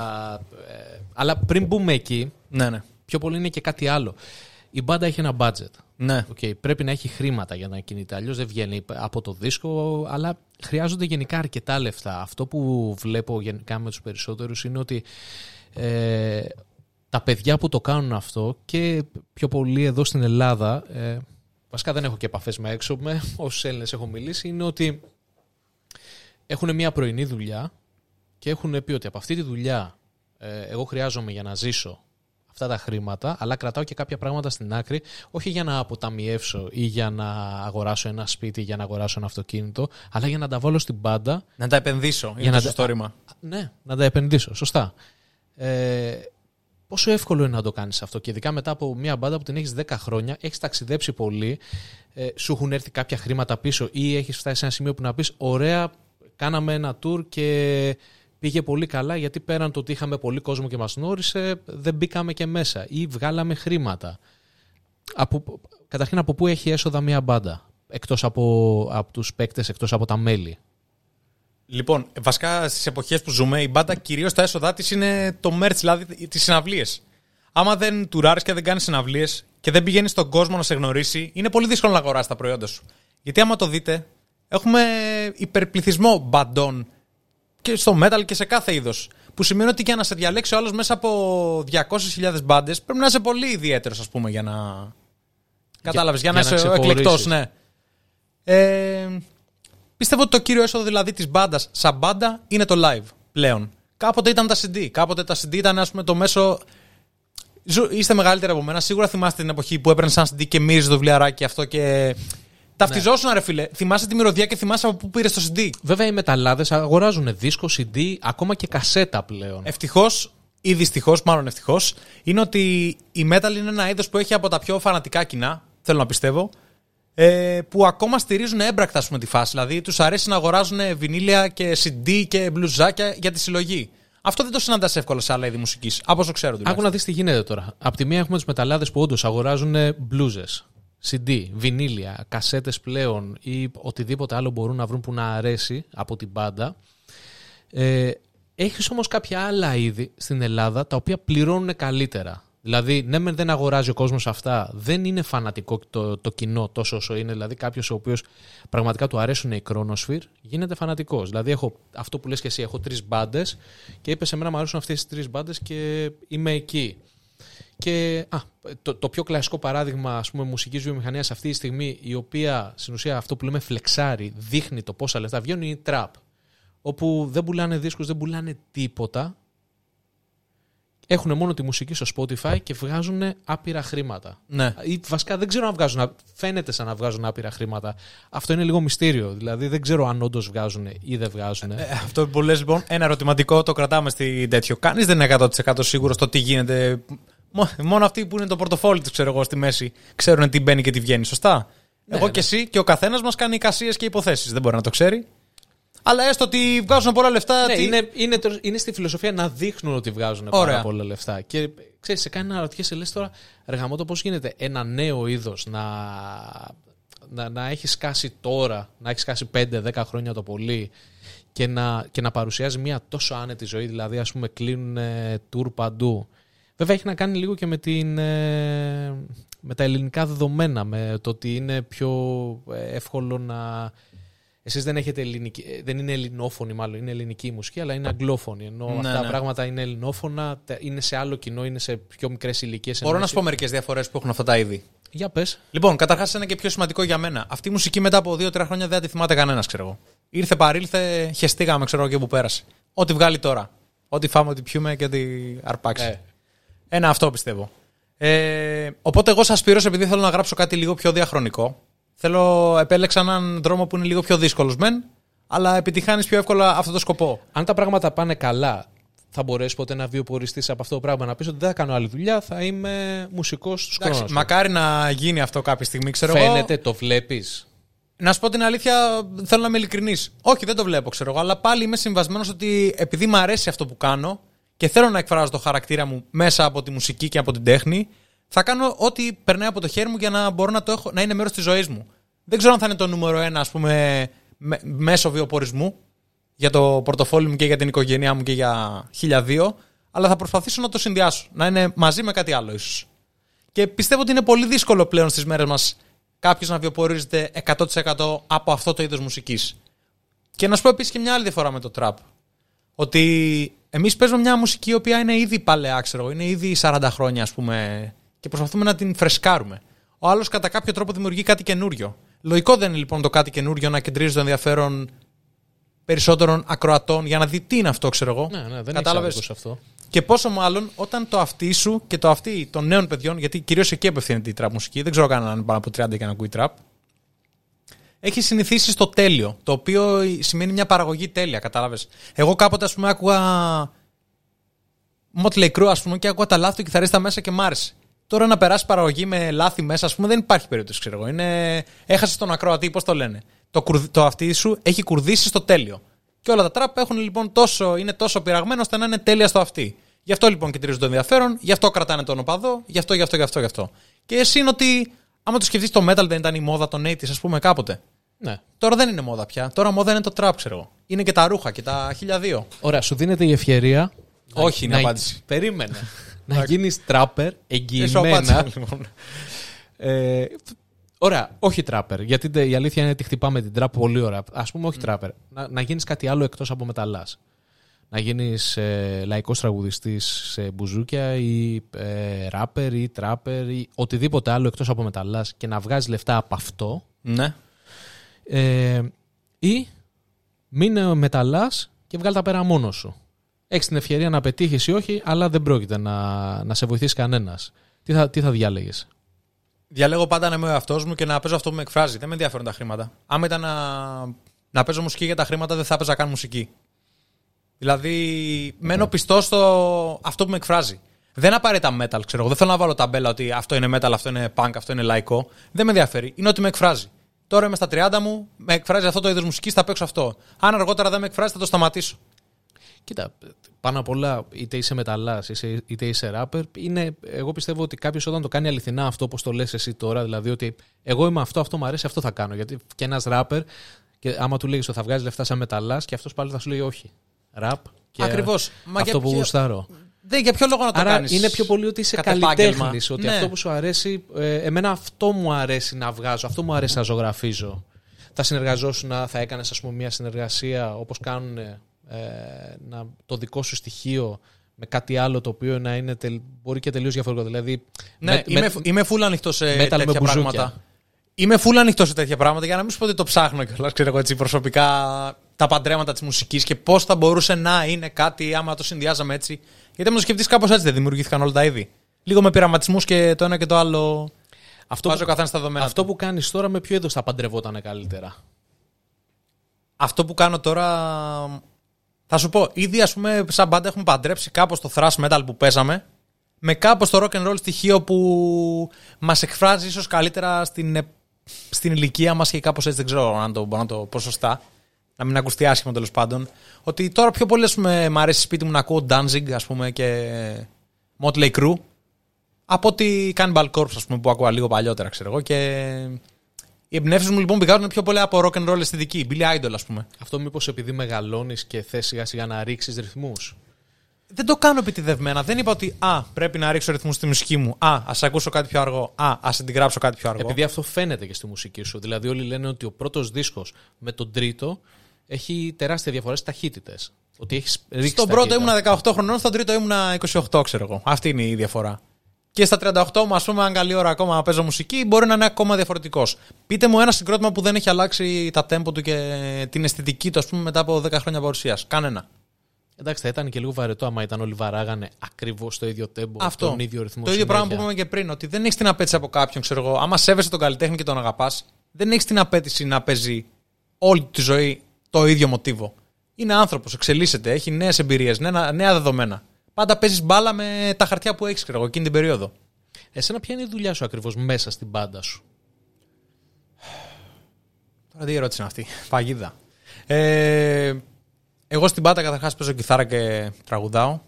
A: Ε, αλλά πριν μπούμε εκεί,
B: Ναι, ναι.
A: πιο πολύ είναι και κάτι άλλο. Η μπάντα έχει ένα budget.
B: Ναι.
A: Okay, πρέπει να έχει χρήματα για να κινείται. Αλλιώς δεν βγαίνει από το δίσκο, αλλά χρειάζονται γενικά αρκετά λεφτά. Αυτό που βλέπω γενικά με τους περισσότερους είναι ότι ε, τα παιδιά που το κάνουν αυτό και πιο πολύ εδώ στην Ελλάδα. Ε, βασικά δεν έχω και επαφές με έξω, με όσους Έλληνες έχω μιλήσει, είναι ότι έχουν μια πρωινή δουλειά και έχουν πει ότι από αυτή τη δουλειά ε, εγώ χρειάζομαι για να ζήσω αυτά τα χρήματα, αλλά κρατάω και κάποια πράγματα στην άκρη, όχι για να αποταμιεύσω ή για να αγοράσω ένα σπίτι, για να αγοράσω ένα αυτοκίνητο, αλλά για να τα βάλω στην πάντα.
B: Να τα επενδύσω.
A: Για
B: Είναι
A: να
B: το
A: τα-
B: σωστό ρήμα.
A: Ναι, να τα επενδύσω. Σωστά. Ε, πόσο εύκολο είναι να το κάνεις αυτό και ειδικά μετά από μια μπάντα που την έχεις 10 χρόνια, έχεις ταξιδέψει πολύ, ε, σου έχουν έρθει κάποια χρήματα πίσω ή έχεις φτάσει σε ένα σημείο που να πεις ωραία, κάναμε ένα tour και πήγε πολύ καλά γιατί πέραν το ότι είχαμε πολύ κόσμο και μας γνώρισε, δεν μπήκαμε και μέσα ή βγάλαμε χρήματα. Από, καταρχήν από πού έχει έσοδα μια μπάντα, εκτός από, από τους παίκτες, εκτός από τα μέλη;
B: Λοιπόν, βασικά στις εποχές που ζούμε, η μπάντα κυρίως τα έσοδά της είναι το merch, δηλαδή τις συναυλίες. Άμα δεν τουράρεις και δεν κάνεις συναυλίες και δεν πηγαίνεις στον κόσμο να σε γνωρίσει, είναι πολύ δύσκολο να αγοράσεις τα προϊόντα σου. Γιατί άμα το δείτε, έχουμε υπερπληθυσμό μπαντών και στο metal και σε κάθε είδος. Που σημαίνει ότι για να σε διαλέξει ο άλλος μέσα από 200.000 μπάντες πρέπει να είσαι πολύ ιδιαίτερος, ας πούμε, για να. Κατάλαβες, για,
A: για
B: να
A: να
B: είσαι εκλεκτός,
A: ξεχωρίσεις.
B: ναι. Ε, Πιστεύω ότι το κύριο έσοδο δηλαδή της μπάντας σαν μπάντα είναι το live πλέον. Κάποτε ήταν τα CD. Κάποτε τα CD ήταν ας πούμε το μέσο. Ζου- Είστε μεγαλύτεροι από μένα. Σίγουρα θυμάστε την εποχή που έπαιρνε ένα CD και μύριζε το βιβλιαράκι αυτό και. Ταυτιζόσουν, ρε φίλε. Θυμάσαι τη μυρωδιά και θυμάσαι από πού πήρε το CD.
A: Βέβαια οι μεταλλάδες αγοράζουν δίσκο, CD, ακόμα και κασέτα πλέον.
B: Ευτυχώς ή δυστυχώς, μάλλον ευτυχώς, είναι ότι η metal είναι ένα είδος που έχει από τα πιο φανατικά κοινά, θέλω να πιστεύω, ε, που ακόμα στηρίζουν έμπρακτα ας πούμε, τη φάση. Δηλαδή τους αρέσει να αγοράζουν βινίλια και CD και μπλουζάκια για τη συλλογή. Αυτό δεν το συναντάς εύκολα σε άλλα είδη μουσικής. Από όσο ξέρω
A: Άκου
B: τουλάχιστον.
A: να δεις τι γίνεται τώρα. Απ' τη μία έχουμε τους μεταλλάδες που όντως αγοράζουν μπλούζες, CD, βινίλια, κασέτες πλέον ή οτιδήποτε άλλο μπορούν να βρουν που να αρέσει από την μπάντα. Ε, Έχεις όμως κάποια άλλα είδη στην Ελλάδα τα οποία πληρώνουν καλύτερα; Δηλαδή, ναι, μεν δεν αγοράζει ο κόσμος αυτά, δεν είναι φανατικό το, το κοινό τόσο όσο είναι. Δηλαδή, κάποιος ο οποίος πραγματικά του αρέσουν οι Chronosphere γίνεται φανατικός. Δηλαδή, έχω αυτό που λες και εσύ, έχω τρεις μπάντες και είπες σε μένα μου αρέσουν αυτές τι τρεις μπάντες και είμαι εκεί. Και α, το, το πιο κλασικό παράδειγμα ας πούμε, μουσικής βιομηχανίας αυτή τη στιγμή, η οποία στην ουσία αυτό που λέμε φλεξάρει, δείχνει το πόσα λεφτά βγαίνουν, είναι η trap. Όπου δεν πουλάνε δίσκους, δεν πουλάνε τίποτα. Έχουν μόνο τη μουσική στο Spotify και βγάζουν άπειρα χρήματα.
B: Ναι.
A: Ή βασικά δεν ξέρω αν βγάζουν, α- φαίνεται σαν να βγάζουν άπειρα χρήματα. Αυτό είναι λίγο μυστήριο. Δηλαδή δεν ξέρω αν όντως βγάζουν ή δεν βγάζουν.
B: Ε, αυτό που λες λοιπόν, ένα ερωτηματικό το κρατάμε στη τέτοιο. Κανείς δεν είναι 100% σίγουρος στο τι γίνεται. Μο- Μόνο αυτοί που είναι το πορτοφόλι τους, ξέρω εγώ, στη μέση, ξέρουν τι μπαίνει και τι βγαίνει. Σωστά;
A: Ναι,
B: εγώ
A: ναι.
B: και εσύ και ο καθένας μας κάνει εικασίες και υποθέσεις. Δεν μπορεί να το ξέρει. Αλλά έστω ότι βγάζουν πολλά λεφτά.
A: Ναι,
B: τι-
A: είναι, είναι, το- είναι στη φιλοσοφία να δείχνουν ότι βγάζουν
B: Ωραία.
A: πάρα πολλά λεφτά. Και ξέρεις, σε κάνει να ρωτιέσαι, λες τώρα, Ρεγαμότο, πώς γίνεται ένα νέο είδος να, να, να έχει σκάσει τώρα, να έχει σκάσει 5-10 χρόνια το πολύ και να, και να παρουσιάζει μια τόσο άνετη ζωή. Δηλαδή, ας πούμε, κλείνουν τουρ παντού. Βέβαια, έχει να κάνει λίγο και με, την, ε, με τα ελληνικά δεδομένα, με το ότι είναι πιο ε, εύκολο να Εσείς δεν, έχετε ελληνική, ε, δεν είναι ελληνόφωνη, μάλλον είναι ελληνική η μουσική, αλλά είναι αγγλόφωνη. Ενώ
B: Ναι,
A: αυτά τα
B: ναι.
A: πράγματα είναι ελληνόφωνα, τα- είναι σε άλλο κοινό, είναι σε πιο μικρές ηλικίες.
B: Μπορώ να σου πω μερικές διαφορές που έχουν αυτά τα είδη.
A: Για πες.
B: Λοιπόν, καταρχάς είναι και πιο σημαντικό για μένα. Αυτή η μουσική μετά από 2-3 χρόνια δεν τη θυμάται κανένας, ξέρω εγώ. Ήρθε, παρήλθε, χεστήκαμε, ξέρω εγώ και που πέρασε. Ό,τι βγάλει τώρα. Ό,τι φάμε, ό,τι πιούμε και ό,τι αρπάξει.
A: Ε.
B: Ένα αυτό πιστεύω. Ε, οπότε εγώ σας πήρω, επειδή θέλω να γράψω κάτι λίγο πιο διαχρονικό, Θέλω, επέλεξα έναν δρόμο που είναι λίγο πιο δύσκολος μεν, αλλά επιτυχάνεις πιο εύκολα αυτό το σκοπό.
A: Αν τα πράγματα πάνε καλά, θα μπορέσει ποτέ να βιοποριστείς από αυτό το πράγμα. Να πεις ότι δεν θα κάνω άλλη δουλειά, θα είμαι μουσικός στου χρόνου.
B: Μακάρι να γίνει αυτό κάποια στιγμή, ξέρω
A: Φαίνεται,
B: εγώ.
A: το βλέπεις.
B: Να σου πω την αλήθεια, θέλω να είμαι ειλικρινής. Όχι, δεν το βλέπω, ξέρω εγώ, αλλά πάλι είμαι συμβασμένος ότι επειδή μου αρέσει αυτό που κάνω και θέλω να εκφράζω το χαρακτήρα μου μέσα από τη μουσική και από την τέχνη, θα κάνω ό,τι περνάει από το χέρι μου για να μπορώ να, το έχω, να είναι μέρος της ζωής μου. Δεν ξέρω αν θα είναι το νούμερο ένα, ας πούμε, μέσω βιοπορισμού για το πορτοφόλι μου και για την οικογένειά μου και για χίλια αλλά θα προσπαθήσω να το συνδυάσω. Να είναι μαζί με κάτι άλλο, ίσως. Και πιστεύω ότι είναι πολύ δύσκολο πλέον στις μέρες μας κάποιος να βιοπορίζεται 100% από αυτό το είδος μουσικής. Και να σου πω επίσης και μια άλλη διαφορά με το τραπ. Ότι εμείς παίζουμε μια μουσική η οποία είναι ήδη παλαιά, ξέρω είναι ήδη 40 χρόνια, ας πούμε, και προσπαθούμε να την φρεσκάρουμε. Ο άλλος κατά κάποιο τρόπο δημιουργεί κάτι καινούριο. Λογικό δεν είναι λοιπόν το κάτι καινούριο να κεντρίζει το ενδιαφέρον περισσότερων ακροατών για να δει τι είναι αυτό, ξέρω εγώ.
A: Ναι, ναι, δεν Κατάλαβες; αυτό.
B: Και πόσο μάλλον όταν το αυτί σου και το αυτί των νέων παιδιών, γιατί κυρίως εκεί απευθύνεται η τραπ μουσική, δεν ξέρω καν αν πάνω από 30 και να ακούει τραπ, έχει συνηθίσει στο τέλειο. Το οποίο σημαίνει μια παραγωγή τέλεια, κατάλαβες. Εγώ κάποτε, ας πούμε, άκουγα. Motley Crue, ας πούμε, και άκουγα τα λάθη του κιθαρίστα μέσα και μ' άρεσε. Τώρα να περάσει παραγωγή με λάθη μέσα, ας πούμε, δεν υπάρχει περίπτωση, ξέρω εγώ. Είναι... Έχασες τον ακροατή, πώς το λένε. Το, το αυτί σου έχει κουρδίσει στο τέλειο. Και όλα τα τραπ έχουν λοιπόν τόσο, είναι τόσο πειραγμένο ώστε να είναι τέλεια στο αυτή. Γι' αυτό λοιπόν κεντρίζουν το ενδιαφέρον, γι' αυτό κρατάνε τον οπαδό, γι' αυτό, γι' αυτό, γι' αυτό, γι' αυτό. Και εσύ είναι ότι, άμα το σκεφτείς, το metal δεν ήταν η μόδα των 80 ας πούμε, κάποτε.
A: Ναι.
B: Τώρα δεν είναι μόδα πια. Τώρα μόδα είναι το trap, ξέρω εγώ. Είναι και τα ρούχα και τα 1002.
A: Ωραία, σου δίνεται η ευκαιρία.
B: Όχι,
A: να,
B: είναι απάντηση.
A: Περίμενε. να γίνεις τράπερ εγγυημένα. Λοιπόν. ε, ωραία, όχι τράπερ. Γιατί η αλήθεια είναι ότι χτυπάμε την τράπ πολύ ωραία. Α πούμε, όχι τράπερ. Να, να γίνεις κάτι άλλο εκτός από μεταλλάς. Να γίνεις ε, λαϊκός τραγουδιστής σε μπουζούκια ή ε, ράπερ ή τράπερ ή οτιδήποτε άλλο εκτός από μεταλλάς και να βγάζεις λεφτά από αυτό.
B: Ναι.
A: Ε, ή μείνε μεταλλά και βγάλει τα πέρα μόνος σου. Έχεις την ευκαιρία να πετύχεις ή όχι, αλλά δεν πρόκειται να, να σε βοηθήσει κανένας. Τι θα, τι θα διάλεγες;
B: Διαλέγω πάντα να είμαι ο εαυτός μου και να παίζω αυτό που με εκφράζει. Δεν με ενδιαφέρουν τα χρήματα. Άμα ήταν να, να παίζω μουσική για τα χρήματα, δεν θα έπαιζα καν μουσική. Δηλαδή, μένω πιστός στο αυτό που με εκφράζει. Δεν απαραίτητα metal, ξέρω εγώ. Δεν θέλω να βάλω ταμπέλα ότι αυτό είναι metal, αυτό είναι punk, αυτό είναι λαϊκό. Δεν με ενδιαφέρει. Είναι ότι με εκφράζει. Τώρα είμαι στα 30 μου, με εκφράζει αυτό το είδος μουσική, θα παίξω αυτό. Αν αργότερα δεν με εκφράζει, θα το σταματήσω.
A: Κοίτα, πάνω απ' όλα, είτε είσαι μεταλλάς είτε είσαι ράπερ, είναι, εγώ πιστεύω ότι κάποιος όταν το κάνει αληθινά αυτό, όπω το λες εσύ τώρα, δηλαδή ότι εγώ είμαι αυτό, αυτό μου αρέσει, αυτό θα κάνω. Γιατί και ένας ράπερ, και άμα του λέγεις ότι θα βγάζει λεφτά σαν μεταλλάς, και αυτός πάλι θα σου λέει όχι. Ραπ.
B: Ακριβώς.
A: Αυτό που γουστάρω.
B: Δεν, για ποιο λόγο να το
A: Άρα
B: κάνεις
A: είναι πιο πολύ ότι είσαι καλλιτέχνης. Ότι ναι. αυτό που σου αρέσει. Ε, εμένα αυτό μου αρέσει να βγάζω, αυτό μου αρέσει να ζωγραφίζω. Θα συνεργαζόσουν, θα έκανες μια συνεργασία όπως κάνουν ε, να, το δικό σου στοιχείο με κάτι άλλο το οποίο να είναι μπορεί και τελείως διαφορετικό. Δηλαδή,
B: ναι, με, είμαι, με, είμαι full ανοιχτός σε τέτοια με πράγματα. Είμαι full ανοιχτός σε τέτοια πράγματα για να μην σου πω ότι το ψάχνω κιόλας. Ξέρω εγώ έτσι προσωπικά τα παντρέματα της μουσικής και πώς θα μπορούσε να είναι κάτι άμα το συνδυάζαμε έτσι. Γιατί άμα το σκεφτείς κάπως έτσι δεν δημιουργήθηκαν όλα τα είδη. Λίγο με πειραματισμούς και το ένα και το άλλο. Αυτό Βάζω καθένα στα δεδομένα.
A: Αυτό που κάνεις τώρα με ποιο είδος θα παντρευόταν καλύτερα;
B: Αυτό που κάνω τώρα. Θα σου πω, ήδη ας πούμε, σαν μπάντα έχουμε παντρέψει κάπως το thrash metal που παίζαμε με κάπως το rock and roll στοιχείο που μας εκφράζει ίσως καλύτερα στην, στην ηλικία μας και κάπως έτσι δεν ξέρω αν το μπορώ να το πω σωστά να μην ακουστεί άσχημα τέλος πάντων. Ότι τώρα πιο πολύ πούμε, μου αρέσει σπίτι μου να ακούω Danzig ας πούμε, και Motley Crue από ότι Cannibal Corpse ας πούμε, που ακούω λίγο παλιότερα, ξέρω εγώ. Και οι εμπνεύσεις μου λοιπόν πηγαίνουν πιο πολύ από rock and roll αισθητική. Billy Idol, ας πούμε.
A: Αυτό μήπως επειδή μεγαλώνεις και θες σιγά σιγά να ρίξεις ρυθμούς;
B: Δεν το κάνω επιτιδευμένα. Δεν είπα ότι Α, πρέπει να ρίξω ρυθμούς στη μουσική μου. Α, ας ακούσω κάτι πιο αργό. Α, ας αντιγράψω κάτι πιο αργό.
A: Επειδή αυτό φαίνεται και στη μουσική σου. Δηλαδή, όλοι λένε ότι ο πρώτος δίσκος με τον τρίτο έχει τεράστια διαφορά στι ταχύτητες. Ότι έχεις ρίξεις.
B: Στον πρώτο ήμουνα 18 χρονών, στον τρίτο ήμουνα 28, ξέρω εγώ. Αυτή είναι η διαφορά. Και στα 38 μου, ας πούμε, αν καλή ώρα ακόμα παίζω μουσική, μπορεί να είναι ακόμα διαφορετικός. Πείτε μου ένα συγκρότημα που δεν έχει αλλάξει τα τέμπο του και την αισθητική του, ας πούμε, μετά από 10 χρόνια παρουσίας. Κανένα.
A: Εντάξει, θα ήταν και λίγο βαρετό άμα ήταν όλοι βαράγανε ακριβώς το ίδιο τέμπο, Αυτό. τον ίδιο ρυθμό.
B: Το ίδιο πράγμα που είπαμε και πριν, ότι δεν έχεις την απέτηση από κάποιον, ξέρω εγώ. Άμα σέβεσαι τον καλλιτέχνη και τον αγαπάς, δεν έχεις την απέτηση να παίζει όλη τη ζωή το ίδιο μοτίβο. Είναι άνθρωπος, εξελίσσεται, έχει νέες εμπειρίες, νέα, νέα δεδομένα. Πάντα παίζεις μπάλα με τα χαρτιά που έχεις, ξέρω εκείνη την περίοδο.
A: Εσένα ποια είναι η δουλειά σου ακριβώς μέσα στην μπάντα σου;
B: Τώρα τι ερώτηση είναι αυτή. Παγίδα. Ε, εγώ στην μπάντα καταρχάς παίζω κιθάρα και τραγουδάω.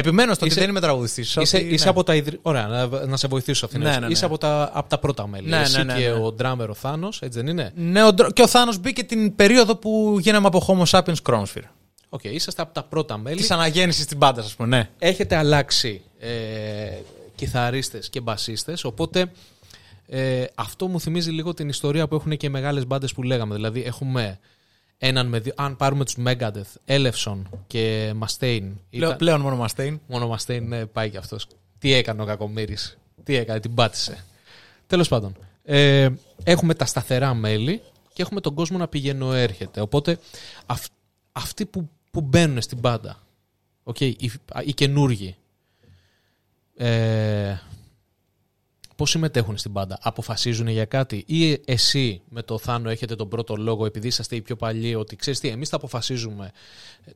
B: Επιμένω στο ότι
A: Είσαι-
B: δεν είμαι τραγουδιστής.
A: Είσαι, είσαι από τα ιδρυ... Ωραία, να, να σε βοηθήσω αυτήν.
B: Ναι, ναι, ναι.
A: Είσαι από τα, από τα πρώτα μέλη.
B: Ναι,
A: Εσύ
B: ναι, ναι,
A: και
B: ναι.
A: ο ντράμερ ο Θάνος, έτσι δεν είναι;
B: Ναι, ο Ντρο- και ο Θάνος μπήκε την περίοδο που γίναμε από Homo sapiens Chronosphere.
A: OK, είσαστε από τα πρώτα μέλη.
B: Της αναγέννησης στην μπάντας, ας πούμε, ναι.
A: Έχετε αλλάξει ε, κιθαρίστες και μπασίστες, οπότε ε, αυτό μου θυμίζει λίγο την ιστορία που έχουν και οι μεγάλες μπάντες που λέγαμε. Δηλαδή έχουμε έναν με δύο, αν πάρουμε τους Megadeth, Έλευσον και Mustaine.
B: Πλέον, πλέον μόνο Μαστέιν.
A: Μόνο Mustaine ναι, πάει κι αυτός. Τι έκανε ο Κακομύρης, τι έκανε, την πάτησε. Τέλος πάντων, ε, έχουμε τα σταθερά μέλη και έχουμε τον κόσμο να πηγαίνει έρχεται. Οπότε αυ, αυτοί που, που μπαίνουν στην μπάντα, okay, οι, οι καινούργοι, ε, πώς συμμετέχουν στην μπάντα, αποφασίζουν για κάτι ή εσύ με το Θάνο έχετε τον πρώτο λόγο επειδή είσαστε οι πιο παλιοί ότι ξέρεις τι, εμείς θα αποφασίζουμε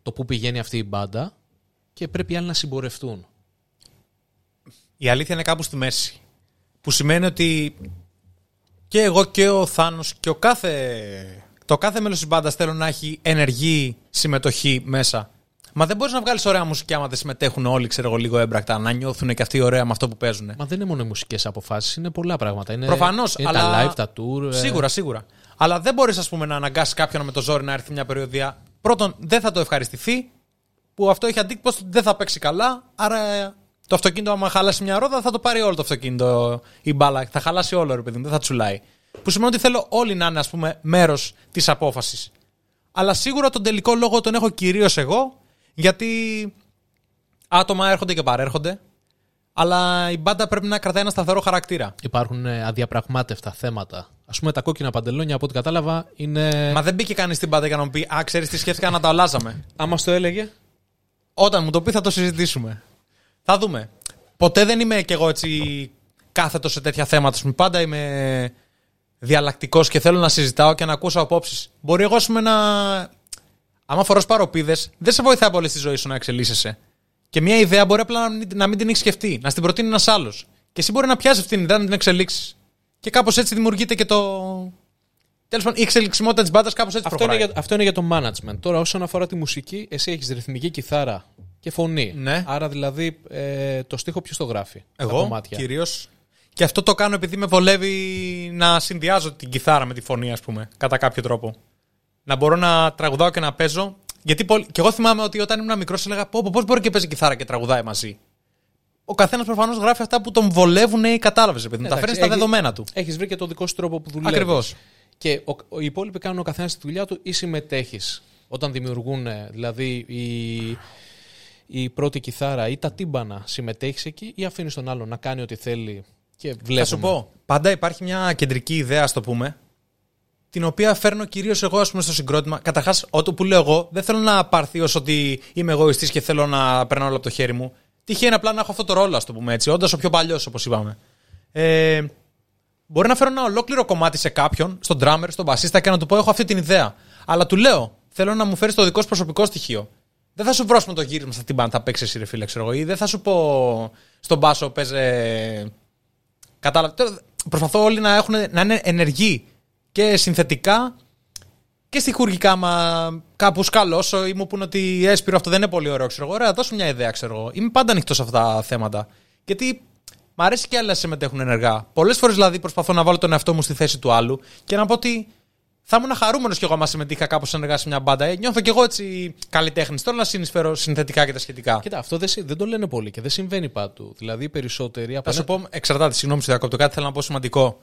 A: το που πηγαίνει αυτή η μπάντα και πρέπει οι άλλοι να συμπορευτούν.
B: Η αλήθεια είναι κάπου στη μέση. Που σημαίνει ότι και εγώ και ο Θάνος και ο κάθε, το κάθε μέλος της μπάντας θέλω να έχει ενεργή συμμετοχή μέσα. Μα δεν μπορείς να βγάλεις ωραία μουσική άμα δεν συμμετέχουν όλοι, ξέρω εγώ, λίγο έμπρακτα, να νιώθουν και αυτοί ωραία με αυτό που παίζουν.
A: Μα δεν είναι μόνο οι μουσικές αποφάσεις, είναι πολλά πράγματα. Είναι,
B: Προφανώς,
A: είναι
B: αλλά-
A: τα live, τα tour. ε,
B: Σίγουρα, σίγουρα. Αλλά δεν μπορείς, ας πούμε, να αναγκάσεις κάποιον με το ζόρι να έρθει μια περιοδία. Πρώτον, δεν θα το ευχαριστηθεί, που αυτό έχει αντίκτυπο στο ότι δεν θα παίξει καλά. Άρα ε, το αυτοκίνητο, άμα χαλάσει μια ρόδα, θα το πάρει όλο το αυτοκίνητο η μπάλα. Θα χαλάσει όλο, ρε παιδί μου, δεν θα τσουλάει. Που σημαίνει ότι θέλω όλοι να είναι, ας πούμε, μέρος της απόφασης. Αλλά σίγουρα τον τελικό λόγο τον έχω κυρίως εγώ, γιατί άτομα έρχονται και παρέρχονται. Αλλά η μπάντα πρέπει να κρατάει ένα σταθερό χαρακτήρα.
A: Υπάρχουν ε, αδιαπραγμάτευτα θέματα. Α πούμε, τα κόκκινα παντελόνια, από ό,τι κατάλαβα, είναι.
B: Μα δεν μπήκε κανείς στην πάντα για να μου πει Α, ξέρεις τι σκέφτηκα να τα αλλάζαμε.
A: Άμα στο έλεγε.
B: Όταν μου το πει, θα το συζητήσουμε. Θα δούμε. Ποτέ δεν είμαι κι εγώ έτσι κάθετος σε τέτοια θέματα. Ας πούμε, Πάντα είμαι διαλλακτικός και θέλω να συζητάω και να ακούσω απόψεις. Μπορεί εγώ, ας πούμε, να. Άμα φοράς παροπίδες, δεν σε βοηθάει πολύ στη ζωή σου να εξελίσσεσαι. Και μια ιδέα μπορεί απλά να μην, να μην την έχεις σκεφτεί, να στην προτείνει ένας άλλος. Και εσύ μπορεί να πιάσεις αυτή την ιδέα να την εξελίξεις. Και κάπως έτσι δημιουργείται και το. Τέλος πάντων, η εξελιξιμότητα της μπάντας κάπως έτσι
A: Αυτό είναι,
B: προχωράει.
A: για, αυτό είναι για το management. Τώρα, όσον αφορά τη μουσική, εσύ έχεις ρυθμική κιθάρα και φωνή.
B: Ναι.
A: Άρα, δηλαδή, ε, το στίχο ποιος το γράφει. στα
B: Εγώ
A: κομμάτια;
B: κυρίως. Και αυτό το κάνω επειδή με βολεύει να συνδυάζω την κιθάρα με τη φωνή, ας πούμε, κατά κάποιο τρόπο. Να μπορώ να τραγουδάω και να παίζω. Γιατί πολλ- και εγώ θυμάμαι ότι όταν ήμουν μικρός έλεγα Πώ πώς μπορεί και παίζει κιθάρα και τραγουδάει μαζί. Ο καθένας προφανώς γράφει αυτά που τον βολεύουν ή κατάλαβες, παιδί μου. Τα
A: Εντάξει,
B: φέρνεις στα
A: έχει-
B: δεδομένα του.
A: Έχεις βρει και το δικό σου τρόπο που δουλεύεις.
B: Ακριβώς.
A: Και ο, ο, οι υπόλοιποι κάνουν ο καθένας τη δουλειά του ή συμμετέχεις. Όταν δημιουργούν, ε, δηλαδή, η, η πρώτη κιθάρα ή τα τύμπανα, συμμετέχεις εκεί ή αφήνεις τον άλλο να κάνει ό,τι θέλει και βλέπουμε.
B: Θα σου πω. Πάντα υπάρχει μια κεντρική ιδέα, ας το πούμε, την οποία φέρνω κυρίως εγώ ας πούμε, στο συγκρότημα. Καταρχάς, ό,τι που λέω εγώ, δεν θέλω να πάρθει ως ότι είμαι εγωιστής και θέλω να περνάω όλα από το χέρι μου. Τυχαίνει απλά να έχω αυτό το ρόλο, ας το πούμε έτσι, όντα ο πιο παλιός, όπως είπαμε. Ε, μπορεί να φέρω ένα ολόκληρο κομμάτι σε κάποιον, στον drummer, στον μπασίστα και να του πω: Έχω αυτή την ιδέα. Αλλά του λέω: Θέλω να μου φέρεις το δικό σου προσωπικό στοιχείο. Δεν θα σου βρω με το γύρισμα στα τυμπάν, θα παίξεις εσύ, ρε φίλε, ξέρω εγώ. Ή δεν θα σου πω στον μπάσο, παίζε Κατάλαβε. Τώρα, Προσπαθώ όλοι να, έχουν, να είναι ενεργοί και συνθετικά και στοιχουργικά. Μα κάπου σκαλώσω ή μου πούνε ότι έσπηρο αυτό δεν είναι πολύ ωραίο. Ξέρω εγώ. Ωραία, δώσω μια ιδέα, ξέρω εγώ. Είμαι πάντα ανοιχτός σε αυτά τα θέματα. Γιατί μ' αρέσει και άλλοι να συμμετέχουν ενεργά. Πολλές φορές δηλαδή προσπαθώ να βάλω τον εαυτό μου στη θέση του άλλου και να πω ότι θα ήμουν χαρούμενος κι εγώ άμα συμμετείχα κάπως ενεργά σε μια μπάντα. Ε, νιώθω κι εγώ έτσι καλλιτέχνης. Τώρα να συνεισφέρω συνθετικά και τα σχετικά.
A: Κοίτα, αυτό δεν, συ- δεν το λένε πολύ και δεν συμβαίνει παντού. Δηλαδή, οι περισσότεροι. από
B: Θα σου
A: ένα-
B: πω, εξαρτάται, συγγνώμη σου διακόπτω, κάτι θέλω να πω σημαντικό.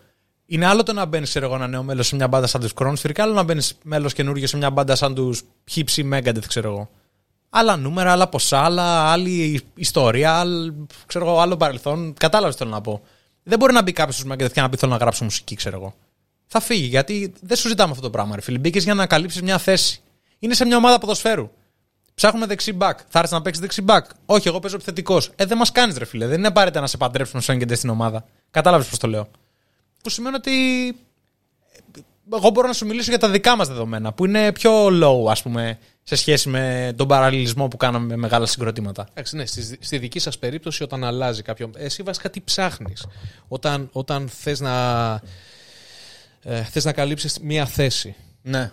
B: Είναι άλλο το να μπαίνεις, ξέρω εγώ, ένα νέο μέλος σε μια μπάντα σαν τους Crowns, άλλο να μπαίνεις μέλος καινούργιο σε μια μπάντα σαν τους Hipsy Megadeth, ξέρω εγώ. Άλλα νούμερα, άλλα ποσά, άλλα, άλλη ιστορία, άλλο, ξέρω εγώ, άλλο παρελθόν. Κατάλαβες τι θέλω να πω. Δεν μπορεί να μπει κάποιος στους Megadeth και να πει θέλω να γράψω μουσική, ξέρω εγώ. Θα φύγει, γιατί δεν σου ζητάμε αυτό το πράγμα, ρε φίλε. Μπήκες για να καλύψεις μια θέση. Είναι σε μια ομάδα ποδοσφαίρου. Ψάχνουμε δεξί μπακ. Θα έρθεις να παίξεις δεξί μπακ. Όχι, εγώ παίζω επιθετικός. Ε, δεν μας κάνεις, ρε φίλε. Δεν είναι απαραίτητα να σε παντρέψουμε στον και στην ομάδα. Κατάλαβες πώς το λέω. Που σημαίνει ότι εγώ μπορώ να σου μιλήσω για τα δικά μας δεδομένα, που είναι πιο low, ας πούμε, σε σχέση με τον παραλληλισμό που κάναμε με μεγάλα συγκροτήματα.
A: Εντάξει, ναι, στη, στη δική σας περίπτωση, όταν αλλάζει κάποιο. Εσύ βασικά τι ψάχνεις; Όταν, όταν θες να, ε, θες να καλύψεις μία θέση.
B: Ναι.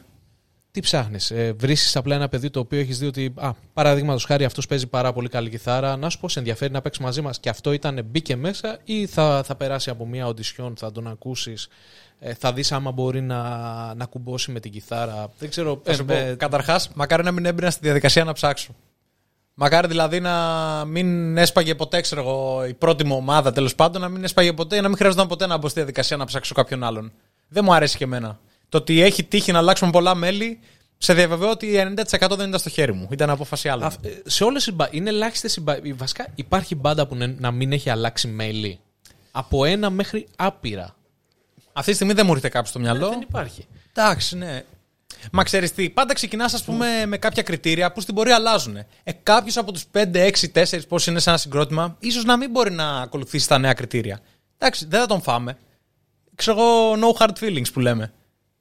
A: Τι ψάχνεις, ε, Βρίσκεις απλά ένα παιδί το οποίο έχεις δει ότι, α, παραδείγματος χάρη, αυτός παίζει πάρα πολύ καλή κιθάρα. Να σου πω, σε ενδιαφέρει να παίξεις μαζί μας και αυτό ήταν μπήκε μέσα, ή θα, θα περάσει από μία οντισιόν, θα τον ακούσεις, ε, θα δεις άμα μπορεί να, να κουμπώσει με την κιθάρα. Δεν ξέρω.
B: Θα σου πω, καταρχάς, μακάρι να μην έμπαινα στη διαδικασία να ψάξω. Μακάρι δηλαδή να μην έσπαγε ποτέ, ξέρω εγώ, η πρώτη μου ομάδα τέλος πάντων, να μην έσπαγε ποτέ, να μην χρειαζόταν ποτέ να μπω στη διαδικασία να ψάξω κάποιον άλλον. Δεν μου αρέσει και εμένα. Το ότι έχει τύχει να αλλάξουμε πολλά μέλη, σε διαβεβαιώ ότι 90% δεν ήταν στο χέρι μου. Ήταν απόφαση άλλων.
A: Α, ε, σε όλες είναι ελάχιστες οι Βασικά υπάρχει μπάντα που να μην έχει αλλάξει μέλη. Από ένα μέχρι άπειρα.
B: Αυτή τη στιγμή δεν μου έρχεται κάποιο στο μυαλό.
A: Ε, δεν υπάρχει.
B: Εντάξει, ναι. Μα ξέρεις τι, πάντα ξεκινάς, ας πούμε, με κάποια κριτήρια που στην πορεία αλλάζουν. Ε, Κάποιος από τους 5, 6, 4 πώς είναι σε ένα συγκρότημα, ίσως να μην μπορεί να ακολουθήσει τα νέα κριτήρια. Εντάξει, δεν θα τον φάμε. Ξέρω εγώ, no hard feelings που λέμε.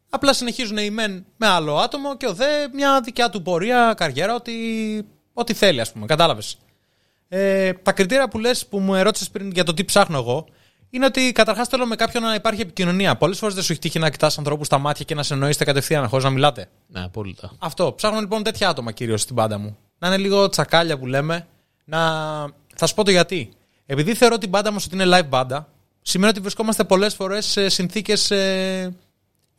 B: Απλά συνεχίζουν οι μεν με άλλο άτομο και ο δε μια δικιά του πορεία, καριέρα, ό,τι, ό,τι θέλει, ας πούμε. Κατάλαβες. Ε, τα κριτήρια που λες που μου ερώτησες πριν για το τι ψάχνω εγώ, είναι ότι καταρχάς θέλω με κάποιον να υπάρχει επικοινωνία. Πολλές φορές δεν σου έχει τύχει να κοιτάς ανθρώπους στα μάτια και να σε εννοήσετε κατευθείαν χωρίς να μιλάτε.
A: Ναι, απόλυτα.
B: Αυτό. Ψάχνω λοιπόν τέτοια άτομα κυρίως στην πάντα μου. Να είναι λίγο τσακάλια που λέμε. Να... Θα σου πω το γιατί. Επειδή θεωρώ την μπάντα μας ότι είναι live μπάντα, σημαίνει ότι βρισκόμαστε πολλές φορές σε συνθήκες ε,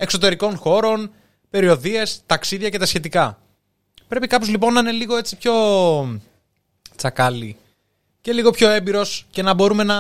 B: εξωτερικών χώρων, περιοδίες, ταξίδια και τα σχετικά. Πρέπει κάποιο λοιπόν να είναι λίγο έτσι πιο τσακάλι και λίγο πιο έμπειρος και να μπορούμε να,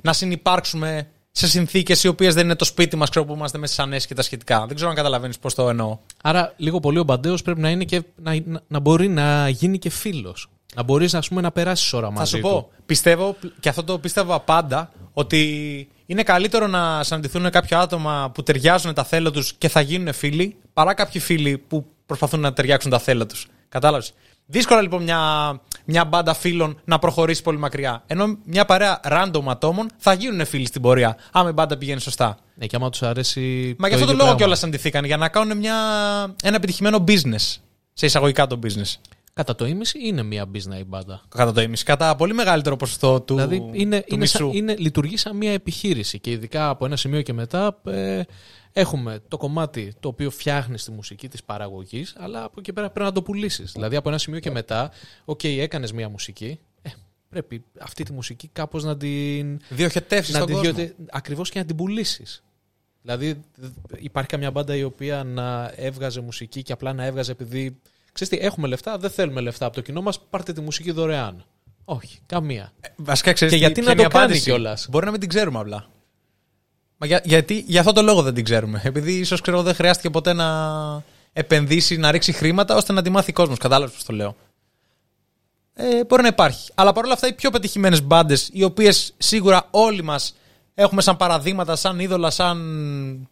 B: να συνεπάρξουμε σε συνθήκες οι οποίες δεν είναι το σπίτι μας, ξέρω που είμαστε μέσα στι ανέσει και τα σχετικά. Δεν ξέρω αν καταλαβαίνεις πώς το εννοώ.
A: Άρα, λίγο πολύ ο Μπαντέος πρέπει να, είναι και, να, να μπορεί να γίνει και φίλος. Να μπορείς να περάσεις ώρα μαζί.
B: Θα σου πω, πιστεύω, και αυτό το πίστευα πάντα, ότι είναι καλύτερο να συναντηθούν κάποια άτομα που ταιριάζουν τα θέλω τους και θα γίνουν φίλοι, παρά κάποιοι φίλοι που προσπαθούν να ταιριάξουν τα θέλω τους. Κατάλαβες. Δύσκολα λοιπόν μια, μια μπάντα φίλων να προχωρήσει πολύ μακριά. Ενώ μια παρέα random ατόμων θα γίνουν φίλοι στην πορεία, άμα η μπάντα πηγαίνει σωστά.
A: Ναι, και άμα τους αρέσει.
B: Μα γι' αυτό το λόγο κιόλας αντιθήκαν, για να κάνουν μια, ένα επιτυχημένο business. Σε εισαγωγικά το business.
A: Κατά το ίμιση είναι μια business η μπάντα.
B: Κατά το ίμιση. Κατά πολύ μεγαλύτερο ποσοστό του.
A: Δηλαδή είναι,
B: του
A: είναι,
B: μισού.
A: είναι, λειτουργεί σαν μια επιχείρηση και ειδικά από ένα σημείο και μετά ε, έχουμε το κομμάτι το οποίο φτιάχνει τη μουσική της παραγωγής, αλλά από εκεί πέρα πρέπει να το πουλήσεις. Δηλαδή από ένα σημείο και μετά, OK, okay, έκανες μια μουσική. Ε, πρέπει αυτή τη μουσική κάπως να την.
B: Διοχετεύσεις τον κόσμο.
A: Ακριβώς και να την πουλήσεις. Δηλαδή υπάρχει καμιά μπάντα η οποία να έβγαζε μουσική και απλά να έβγαζε επειδή Ξέρετε, έχουμε λεφτά, δεν θέλουμε λεφτά από το κοινό μας, πάρτε τη μουσική δωρεάν. Όχι, καμία.
B: Ε, βασικά ξέρεις
A: και γιατί να το κάνει κιόλας;
B: Μπορεί να μην την ξέρουμε απλά. Μα για, γιατί για αυτό το λόγο δεν την ξέρουμε. Επειδή ίσως ξέρω δεν χρειάστηκε ποτέ να επενδύσει, να ρίξει χρήματα ώστε να τη μάθει ο κόσμος. Κατάλαβες πώς το λέω. Ε, μπορεί να υπάρχει. Αλλά παρόλα αυτά οι πιο πετυχημένες μπάντες, οι οποίες σίγουρα όλοι μας έχουμε σαν παραδείγματα, σαν είδωλα, σαν.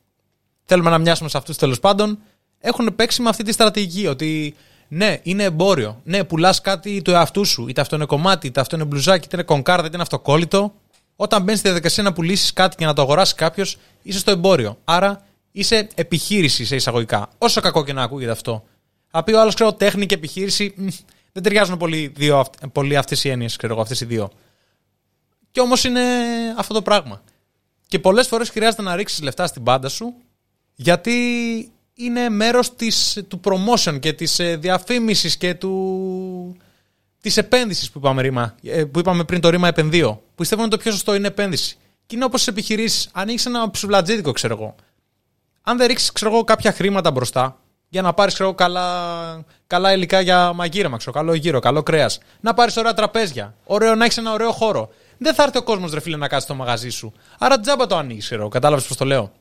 B: Θέλουμε να μοιάσουμε σε αυτούς τέλος πάντων, έχουν παίξει με αυτή τη στρατηγική. Ότι ναι, είναι εμπόριο. Ναι, πουλάς κάτι του εαυτού σου. Είτε αυτό είναι κομμάτι, είτε αυτό είναι μπλουζάκι, είτε είναι κονκάρδα, είτε είναι αυτοκόλλητο. Όταν μπαίνεις στη διαδικασία να πουλήσεις κάτι και να το αγοράσεις κάποιος, είσαι στο εμπόριο. Άρα είσαι επιχείρηση σε εισαγωγικά. Όσο κακό και να ακούγεται αυτό. Θα πει ο άλλος, ξέρω, τέχνη και επιχείρηση. δεν ταιριάζουν πολύ, δύο, πολύ αυτές οι έννοιες, ξέρω εγώ, αυτές οι δύο. Και όμως είναι αυτό το πράγμα. Και πολλές φορές χρειάζεται να ρίξεις λεφτά στην πάντα σου, γιατί είναι μέρος της, του promotion και της ε, διαφήμισης και του, της επένδυσης που είπαμε, ρήμα, ε, που είπαμε πριν το ρήμα επενδύω. Που πιστεύω ότι το πιο σωστό είναι επένδυση. Και είναι όπως επιχειρήσεις. Ανοίξει ένα ψουβλατζίδικο, ξέρω εγώ. Αν δεν ρίξεις κάποια χρήματα μπροστά για να πάρεις καλά, καλά υλικά για μαγείρεμα, ξέρω, καλό γύρο, καλό κρέας. Να πάρεις ωραία τραπέζια. Ωραίο, να έχεις ένα ωραίο χώρο. Δεν θα έρθει ο κόσμος, ρε φίλε, να κάτσει στο μαγαζί σου. Άρα τζάμπα το ανοίγεις, ξέρω. Κατάλαβες πώς το λέω.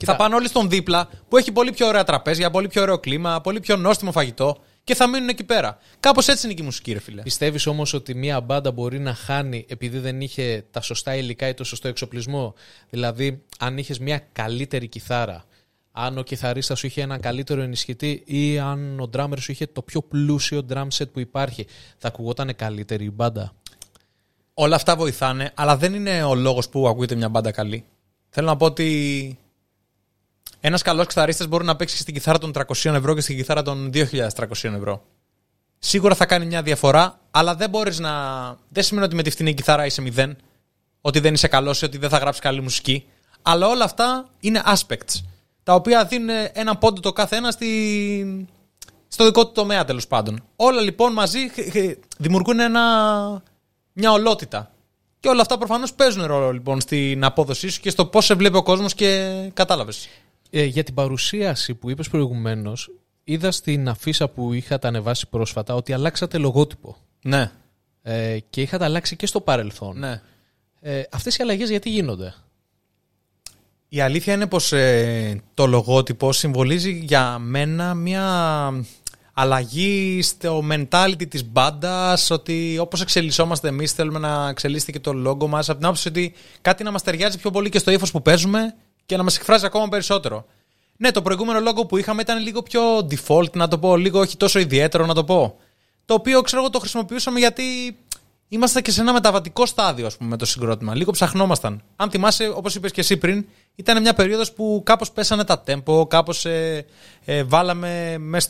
B: Και θα πάνε όλοι στον δίπλα που έχει πολύ πιο ωραία τραπέζια, πολύ πιο ωραίο κλίμα, πολύ πιο νόστιμο φαγητό και θα μείνουν εκεί πέρα. Κάπως έτσι είναι και η μουσική, ρε φίλε.
A: Πιστεύεις όμως ότι μια μπάντα μπορεί να χάνει επειδή δεν είχε τα σωστά υλικά ή το σωστό εξοπλισμό; Δηλαδή, αν είχες μια καλύτερη κιθάρα, αν ο κιθαρίστας σου είχε ένα καλύτερο ενισχυτή ή αν ο ντράμερ σου είχε το πιο πλούσιο drum set που υπάρχει, θα ακουγόταν καλύτερη η μπάντα;
B: Όλα αυτά βοηθάνε, αλλά δεν είναι ο λόγος που ακούγεται μια μπάντα καλή. Θέλω να πω ότι Ένας καλός κιθαρίστας μπορεί να παίξει στην κιθάρα των 300 ευρώ και στην κιθάρα των 2.300 ευρώ. Σίγουρα θα κάνει μια διαφορά, αλλά δεν μπορείς να. Δεν σημαίνει ότι με τη φτηνή κιθάρα είσαι μηδέν, ότι δεν είσαι καλός ή ότι δεν θα γράψεις καλή μουσική. Αλλά όλα αυτά είναι aspects, τα οποία δίνουν έναν πόντο το κάθε ένας στη... στο δικό του τομέα τέλος πάντων. Όλα λοιπόν μαζί δημιουργούν ένα... μια ολότητα. Και όλα αυτά προφανώς παίζουν ρόλο λοιπόν στην απόδοσή σου και στο πώς σε βλέπει ο κόσμος και κατάλαβες.
A: Ε, για την παρουσίαση που είπες προηγουμένως, είδα στην αφίσα που είχατε ανεβάσει πρόσφατα ότι αλλάξατε λογότυπο.
B: Ναι.
A: Ε, και είχατε αλλάξει και στο παρελθόν.
B: ναι.
A: Ε, αυτές οι αλλαγές γιατί γίνονται;
B: Η αλήθεια είναι πως ε, το λογότυπο συμβολίζει για μένα μια αλλαγή στο mentality της μπάντας, ότι όπως εξελισσόμαστε εμείς θέλουμε να εξελίσσεται και το λόγο μας από την άποψη ότι κάτι να μας ταιριάζει πιο πολύ και στο ύφος που παίζουμε και να μας εκφράζει ακόμα περισσότερο. Ναι, το προηγούμενο λόγο που είχαμε ήταν λίγο πιο default, να το πω, λίγο όχι τόσο ιδιαίτερο να το πω. Το οποίο ξέρω εγώ το χρησιμοποιούσαμε γιατί Είμαστε και σε ένα μεταβατικό στάδιο, ας πούμε, με το συγκρότημα. Λίγο ψαχνόμασταν. Αν θυμάσαι, όπως είπες και εσύ πριν, ήταν μια περίοδος που κάπως πέσανε τα tempo, κάπως ε, ε, βάλαμε μέσα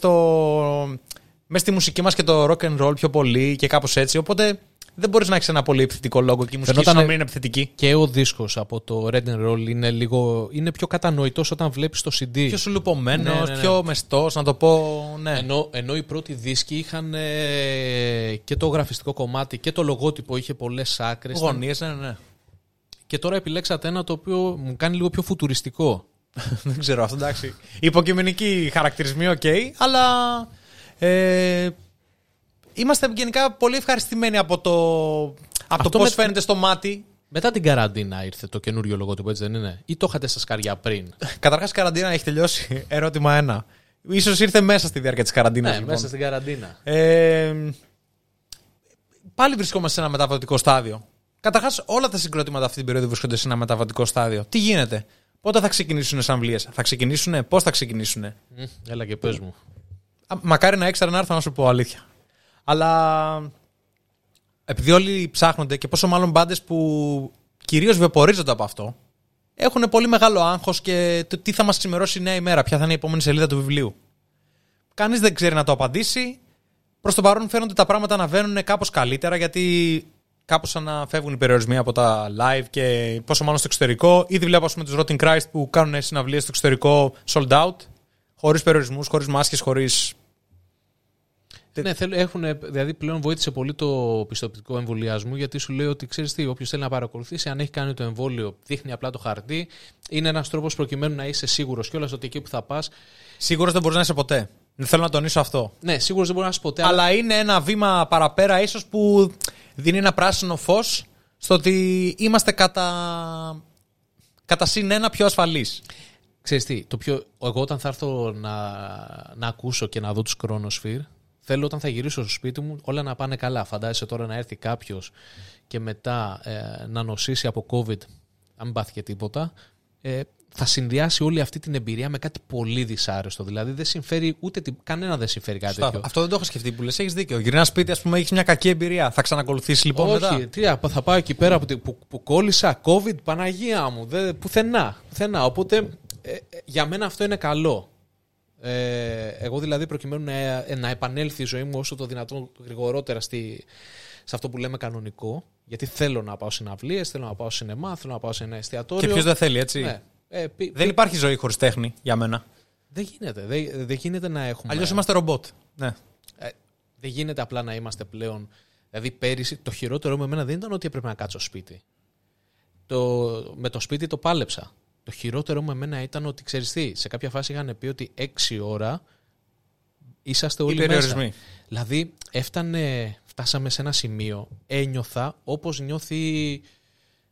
B: στη μουσική μας και το rock and roll πιο πολύ και κάπως έτσι. Οπότε δεν μπορείς να έχεις ένα πολύ επιθετικό λόγο και η μουσική σου να μην είναι επιθετική.
A: Και ο δίσκος από το Red and Roll είναι, λίγο, είναι πιο κατανοητός όταν βλέπεις το CD.
B: Πιο σουλουπωμένος, ναι, ναι, ναι. πιο μεστός, να το πω. Ναι.
A: Ενώ, ενώ οι πρώτοι δίσκοι είχαν ε, και το γραφιστικό κομμάτι και το λογότυπο είχε πολλές άκρες.
B: Γωνίες, ναι, ναι.
A: Και τώρα επιλέξατε ένα το οποίο μου κάνει λίγο πιο φουτουριστικό.
B: δεν ξέρω αυτό, εντάξει. Υποκειμενική χαρακτηρισμοί, OK, okay, αλλά. Ε, είμαστε γενικά πολύ ευχαριστημένοι από το, από το πώς με... φαίνεται στο μάτι.
A: Μετά την καραντίνα ήρθε το καινούριο λογότυπο, έτσι δεν είναι; Ή το είχατε στα σκαριά πριν;
B: Καταρχάς, η καραντίνα έχει τελειώσει. Ερώτημα ένα. Όσο ήρθε μέσα στη διάρκεια της καραντίνας.
A: Ναι, λοιπόν. μέσα στην καραντίνα.
B: Ε, πάλι βρισκόμαστε σε ένα μεταβατικό στάδιο. Καταρχάς, όλα τα συγκροτήματα αυτή την περίοδο βρίσκονται σε ένα μεταβατικό στάδιο. Τι γίνεται, Πότε θα ξεκινήσουν οι ασαμβλίε, Θα ξεκινήσουν, Πώς θα ξεκινήσουν.
A: έλα και πες μου.
B: Μακάρι να ήξερα να έρθω να σου πω αλήθεια. Αλλά επειδή όλοι ψάχνονται και πόσο μάλλον μπάντες που κυρίως βεπορίζονται από αυτό, έχουν πολύ μεγάλο άγχος και το τι θα μας ξημερώσει η νέα ημέρα, ποια θα είναι η επόμενη σελίδα του βιβλίου. Κανείς δεν ξέρει να το απαντήσει. Προς το παρόν φαίνονται τα πράγματα να βαίνουν κάπως καλύτερα γιατί κάπως αναφεύγουν οι περιορισμοί από τα live και πόσο μάλλον στο εξωτερικό. Ήδη βλέπω πούμε, τους Rotting Christ που κάνουν συναυλίες στο εξωτερικό sold out, χωρίς περιορισμούς, χωρίς μάσκες, χωρίς
A: ναι, έχουν, δηλαδή πλέον βοήθησε πολύ το πιστοποιητικό εμβολιασμού γιατί σου λέει ότι ξέρεις τι, όποιος θέλει να παρακολουθήσει, αν έχει κάνει το εμβόλιο, δείχνει απλά το χαρτί. Είναι ένας τρόπος προκειμένου να είσαι σίγουρος κιόλας ότι εκεί που θα πα.
B: Σίγουρος δεν μπορείς να είσαι ποτέ. Δεν θέλω να τονίσω αυτό.
A: Ναι, σίγουρος δεν μπορείς να είσαι ποτέ.
B: Αλλά, αλλά... είναι ένα βήμα παραπέρα, ίσως που δίνει ένα πράσινο φως στο ότι είμαστε κατά, κατά συν ένα πιο ασφαλείς.
A: Ξέρεις τι, το πιο... εγώ όταν θα έρθω να, να ακούσω και να δω τους Chronosphere, Θέλω όταν θα γυρίσω στο σπίτι μου όλα να πάνε καλά. Φαντάζεσαι τώρα να έρθει κάποιος και μετά ε, να νοσήσει από COVID, αν μην πάθει και τίποτα. Ε, θα συνδυάσει όλη αυτή την εμπειρία με κάτι πολύ δυσάρεστο. Δηλαδή δεν συμφέρει ούτε κανένα δεν συμφέρει κάτι τέτοιο.
B: Αυτό δεν το έχω σκεφτεί που λες. Έχεις δίκιο. Γυρνάς σπίτι, ας πούμε, έχεις μια κακή εμπειρία. Θα ξανακολουθήσεις λοιπόν
A: Όχι,
B: μετά;
A: Τι, θα πάω εκεί πέρα που, που, που κόλλησα COVID, Παναγία μου. Δεν, πουθενά, πουθενά. Οπότε ε, ε, για μένα αυτό είναι καλό. Ε, εγώ δηλαδή προκειμένου να, να επανέλθει η ζωή μου όσο το δυνατόν γρηγορότερα στη, σε αυτό που λέμε κανονικό, γιατί θέλω να πάω συναυλίε, θέλω να πάω σινεμά, θέλω να πάω σε ένα εστιατόριο.
B: Και ποιος δεν θέλει, έτσι;
A: Ναι. Ε, πι,
B: δεν υπάρχει ζωή χωρίς τέχνη για μένα.
A: Δεν γίνεται. Δεν, δεν γίνεται να έχουμε.
B: Αλλιώς είμαστε ρομπότ. Ναι.
A: Ε, δεν γίνεται απλά να είμαστε πλέον. Δηλαδή πέρυσι το χειρότερο με εμένα δεν ήταν ότι έπρεπε να κάτσω σπίτι. Το, με το σπίτι το πάλεψα. Το χειρότερο με εμένα ήταν ότι ξέρεις τι, σε κάποια φάση είχαν πει ότι 6 ώρα είσαστε όλοι μέσα. Δηλαδή έφτανε, φτάσαμε σε ένα σημείο, ένιωθα όπως νιώθει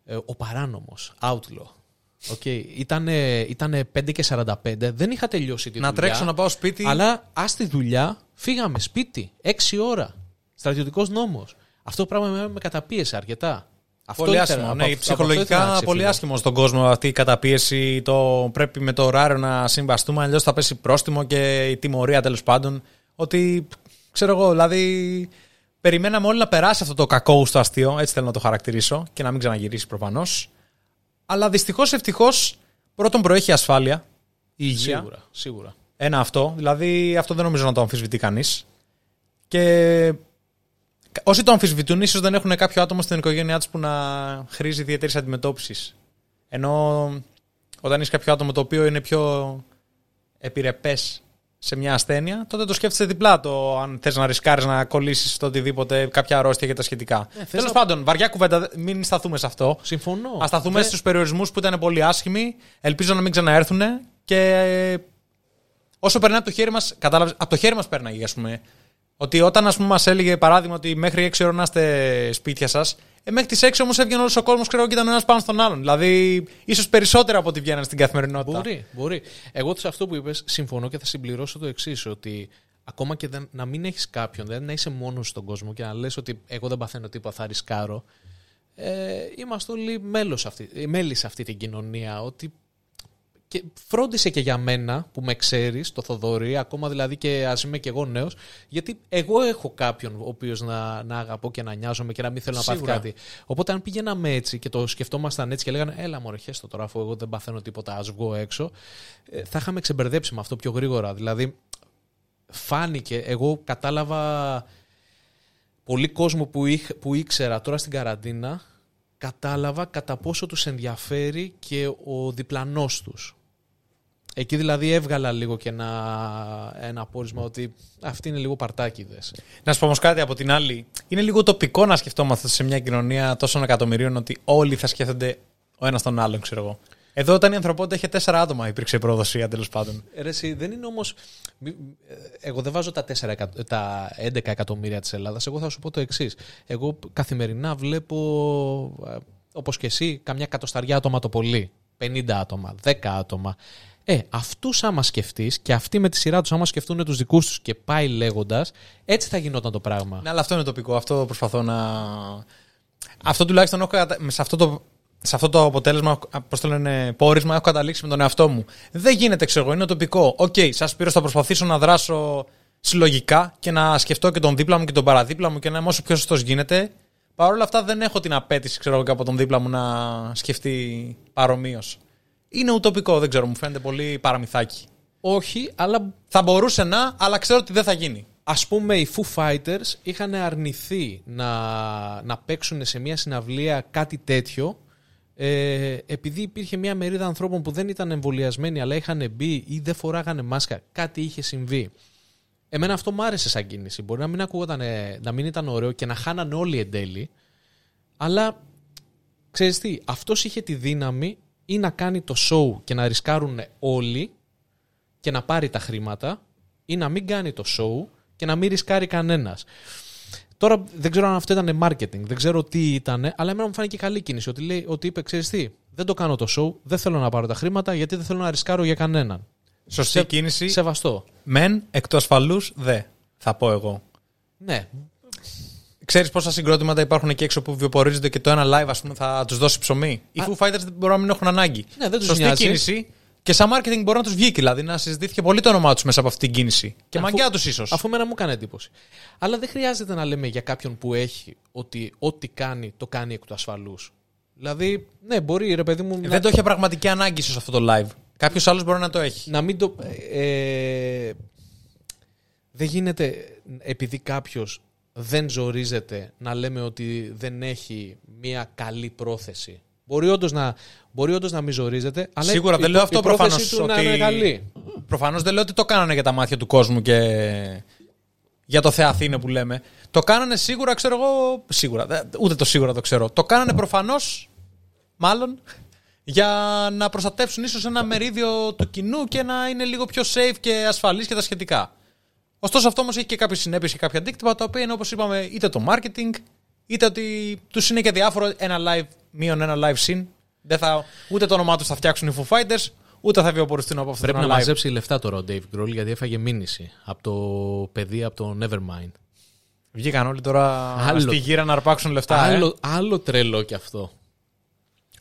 A: ε, ο παράνομος, outlaw. Okay. Ήτανε, ήτανε 5 και 45, δεν είχα τελειώσει τη
B: να
A: δουλειά.
B: Να τρέξω να πάω σπίτι.
A: Αλλά ας τη δουλειά, φύγαμε σπίτι, 6 ώρα. Στρατιωτικός νόμος. Αυτό το πράγμα με, με καταπίεσε αρκετά.
B: Αυτό πολύ άσχημο. Ναι, ψυχολογικά πολύ άσχημο στον κόσμο αυτή η καταπίεση. Το πρέπει με το ωράριο να συμβαστούμε, αλλιώς θα πέσει πρόστιμο και η τιμωρία τέλος πάντων. Ότι ξέρω εγώ, δηλαδή. Περιμέναμε όλοι να περάσει αυτό το κακό στο αστείο, έτσι θέλω να το χαρακτηρίσω και να μην ξαναγυρίσει προφανώς. Αλλά δυστυχώς ευτυχώς πρώτον προέχει ασφάλεια. η υγεία.
A: Σίγουρα, σίγουρα.
B: Ένα αυτό. Δηλαδή αυτό δεν νομίζω να το αμφισβητεί κανείς. Και όσοι το αμφισβητούν, ίσως δεν έχουν κάποιο άτομο στην οικογένειά τους που να χρήζει ιδιαίτερης αντιμετώπισης. Ενώ όταν έχει κάποιο άτομο το οποίο είναι πιο επιρρεπές σε μια ασθένεια, τότε το σκέφτεσαι διπλά το αν θες να ρισκάρεις να κολλήσεις το οτιδήποτε, κάποια αρρώστια και τα σχετικά.
A: Ε, θες
B: Τέλος
A: να-
B: πάντων, βαριά κουβέντα, μην σταθούμε σε αυτό.
A: Συμφωνώ.
B: Α σταθούμε
A: Δεν-
B: στους περιορισμούς που ήταν πολύ άσχημοι. Ελπίζω να μην ξαναέρθουν. Και όσο περνάει από το χέρι μας, κατάλαβε, από το χέρι μας πέρναγε, ας πούμε. Ότι όταν ας πούμε, μας έλεγε παράδειγμα ότι μέχρι 6 ώρα να είστε σπίτια σας, ε, μέχρι τις 6 όμως έβγαινε όλος ο κόσμος ξέρω, και ήταν ένας πάνω στον άλλον. Δηλαδή, ίσως περισσότερο από ό,τι βγαίνανε στην καθημερινότητα.
A: Μπορεί, μπορεί. Εγώ σε αυτό που είπες συμφωνώ και θα συμπληρώσω το εξής, ότι ακόμα και δεν, να μην έχεις κάποιον, δηλαδή να είσαι μόνος στον κόσμο και να λες ότι εγώ δεν παθαίνω τίποτα, θα ρισκάρω. Ε, είμαστε όλοι μέλος αυτή, ε, μέλη σε αυτή την κοινωνία. Ότι και φρόντισε και για μένα που με ξέρεις, το Θοδωρή, ακόμα δηλαδή και ας είμαι και εγώ νέος, γιατί εγώ έχω κάποιον ο οποίος να, να αγαπώ και να νοιάζομαι και να μην θέλω να πάθει
B: Σίγουρα.
A: κάτι. Οπότε αν πηγαίναμε έτσι και το σκεφτόμασταν έτσι και λέγανε Έλα, μωρέ, χέστο τώρα, αφού εγώ δεν παθαίνω τίποτα, ας βγω έξω, ε, θα είχαμε ξεμπερδέψει με αυτό πιο γρήγορα. Δηλαδή, φάνηκε, εγώ κατάλαβα πολύ κόσμο που, είχ, που ήξερα τώρα στην καραντίνα, κατάλαβα κατά πόσο τους ενδιαφέρει και ο διπλανός τους. Εκεί δηλαδή έβγαλα λίγο και ένα, ένα πόρισμα ότι αυτοί είναι λίγο παρτάκιδες.
B: Να σου πω όμως κάτι από την άλλη. Είναι λίγο τοπικό να σκεφτόμαστε σε μια κοινωνία τόσων εκατομμυρίων ότι όλοι θα σκέφτονται ο ένας τον άλλον, ξέρω εγώ. Εδώ όταν η ανθρωπότητα είχε τέσσερα άτομα υπήρξε η προδοσία τέλος πάντων.
A: Ε, Ρε, εσύ, δεν είναι όμως... μη- ε, Εγώ δεν βάζω τα, 4, εκα- τα 11 εκατομμύρια της Ελλάδας. Εγώ θα σου πω το εξής. Εγώ καθημερινά βλέπω, ε, όπως και εσύ, καμιά κατοσταριά άτομα το πολύ. 50 άτομα, 10 άτομα. Ε, αυτούς άμα σκεφτείς και αυτοί με τη σειρά τους, άμα σκεφτούν τους δικούς τους και πάει λέγοντας, έτσι θα γινόταν το πράγμα.
B: Ναι, αλλά αυτό είναι τοπικό. Αυτό προσπαθώ να. Αυτό τουλάχιστον έχω κατα... σε, αυτό το... σε αυτό το αποτέλεσμα, πώς το λένε, πόρισμα, έχω καταλήξει με τον εαυτό μου. Δεν γίνεται, ξέρω εγώ, είναι ουτοπικό. Οκ, σας πήρω, θα προσπαθήσω να δράσω συλλογικά και να σκεφτώ και τον δίπλα μου και τον παραδίπλα μου και να είμαι όσο πιο σωστός γίνεται. Παρ' όλα αυτά δεν έχω την απαίτηση, ξέρω εγώ, και από τον δίπλα μου να σκεφτεί παρομοίως. Είναι ουτοπικό, δεν ξέρω, μου φαίνεται πολύ παραμυθάκι.
A: Όχι, αλλά
B: Θα μπορούσε να, αλλά ξέρω ότι δεν θα γίνει.
A: ας πούμε οι Foo Fighters είχαν αρνηθεί να, να παίξουν σε μια συναυλία κάτι τέτοιο ε, επειδή υπήρχε μια μερίδα ανθρώπων που δεν ήταν εμβολιασμένοι αλλά είχαν μπει ή δεν φοράγανε μάσκα, κάτι είχε συμβεί. Εμένα αυτό μου άρεσε σαν κίνηση. Μπορεί να μην, ακούγονταν, να μην ήταν ωραίο και να χάνανε όλοι εν τέλει, αλλά ξέρεις τι, αυτός είχε τη δύναμη ή να κάνει το show και να ρισκάρουν όλοι και να πάρει τα χρήματα ή να μην κάνει το show και να μην ρισκάρει κανένας. Τώρα δεν ξέρω αν αυτό ήταν marketing, δεν ξέρω τι ήταν, αλλά εμένα μου φάνηκε καλή κίνηση. Ότι, λέει, ότι είπε, ξέρεις τι, δεν το κάνω το show, δεν θέλω να πάρω τα χρήματα γιατί δεν θέλω να ρισκάρω για κανέναν.
B: Σωστή
A: Σε-
B: κίνηση.
A: Σεβαστό.
B: Μεν, εκ του ασφαλού, δε. Θα πω εγώ.
A: Ναι.
B: Ξέρεις πόσα συγκρότηματα υπάρχουν εκεί έξω που βιοπορίζονται και το ένα live, ας πούμε, θα τους δώσει ψωμί; Οι
A: Α.
B: Foo Fighters δεν μπορούν να μην έχουν ανάγκη.
A: Ναι, δεν τους
B: Σωστή
A: νοιάζει.
B: κίνηση. Και σαν marketing μπορεί να τους βγει, δηλαδή να συζητήθηκε πολύ το όνομά τους μέσα από αυτή την κίνηση. Και
A: Αφού-
B: μαγκιά τους ίσως.
A: Αφού μένα μου έκανε εντύπωση. Αλλά δεν χρειάζεται να λέμε για κάποιον που έχει ότι ό,τι κάνει το κάνει εκ του ασφαλούς. Δηλαδή, ναι, μπορεί ρε παιδί μου. να-
B: Δεν το είχε πραγματική ανάγκη ίσως αυτό το live. Κάποιος άλλος μπορεί να το έχει.
A: να μην το. Ε, δεν γίνεται επειδή κάποιος δεν ζορίζεται να λέμε ότι δεν έχει μια καλή πρόθεση. Μπορεί όντως να, μπορεί όντως να μην ζορίζεται, αλλά
B: Σίγουρα
A: η,
B: δεν λέω
A: η
B: αυτό
A: πρόθεση
B: προφανώς
A: του να
B: ότι-
A: είναι καλή.
B: Προφανώς δεν λέω ότι το κάνανε για τα μάτια του κόσμου και για το Θεαθήνε που λέμε. Το κάνανε σίγουρα, ξέρω εγώ. Σίγουρα, δεν- ούτε το σίγουρα το ξέρω. Το κάνανε προφανώς, μάλλον, για να προστατεύσουν ίσως ένα μερίδιο του κοινού και να είναι λίγο πιο safe και ασφαλής και τα σχετικά. Ωστόσο, αυτό όμως έχει και κάποιες συνέπειες και κάποια αντίκτυπα τα οποία είναι όπως είπαμε είτε το marketing, είτε ότι τους είναι και διάφορο ένα live μείον ένα live scene. Δεν θα, ούτε το όνομά τους θα φτιάξουν οι Foo Fighters, ούτε θα βιοποριστούν από αυτό
A: Πρέπει
B: το
A: να
B: ένα live.
A: μαζέψει λεφτά τώρα ο Dave Grohl γιατί έφαγε μήνυση από το παιδί από το Nevermind.
B: Βγήκαν όλοι τώρα
A: Άλλο.
B: στη γύρα να αρπάξουν λεφτά. ε.
A: άλλο, άλλο τρελό κι αυτό.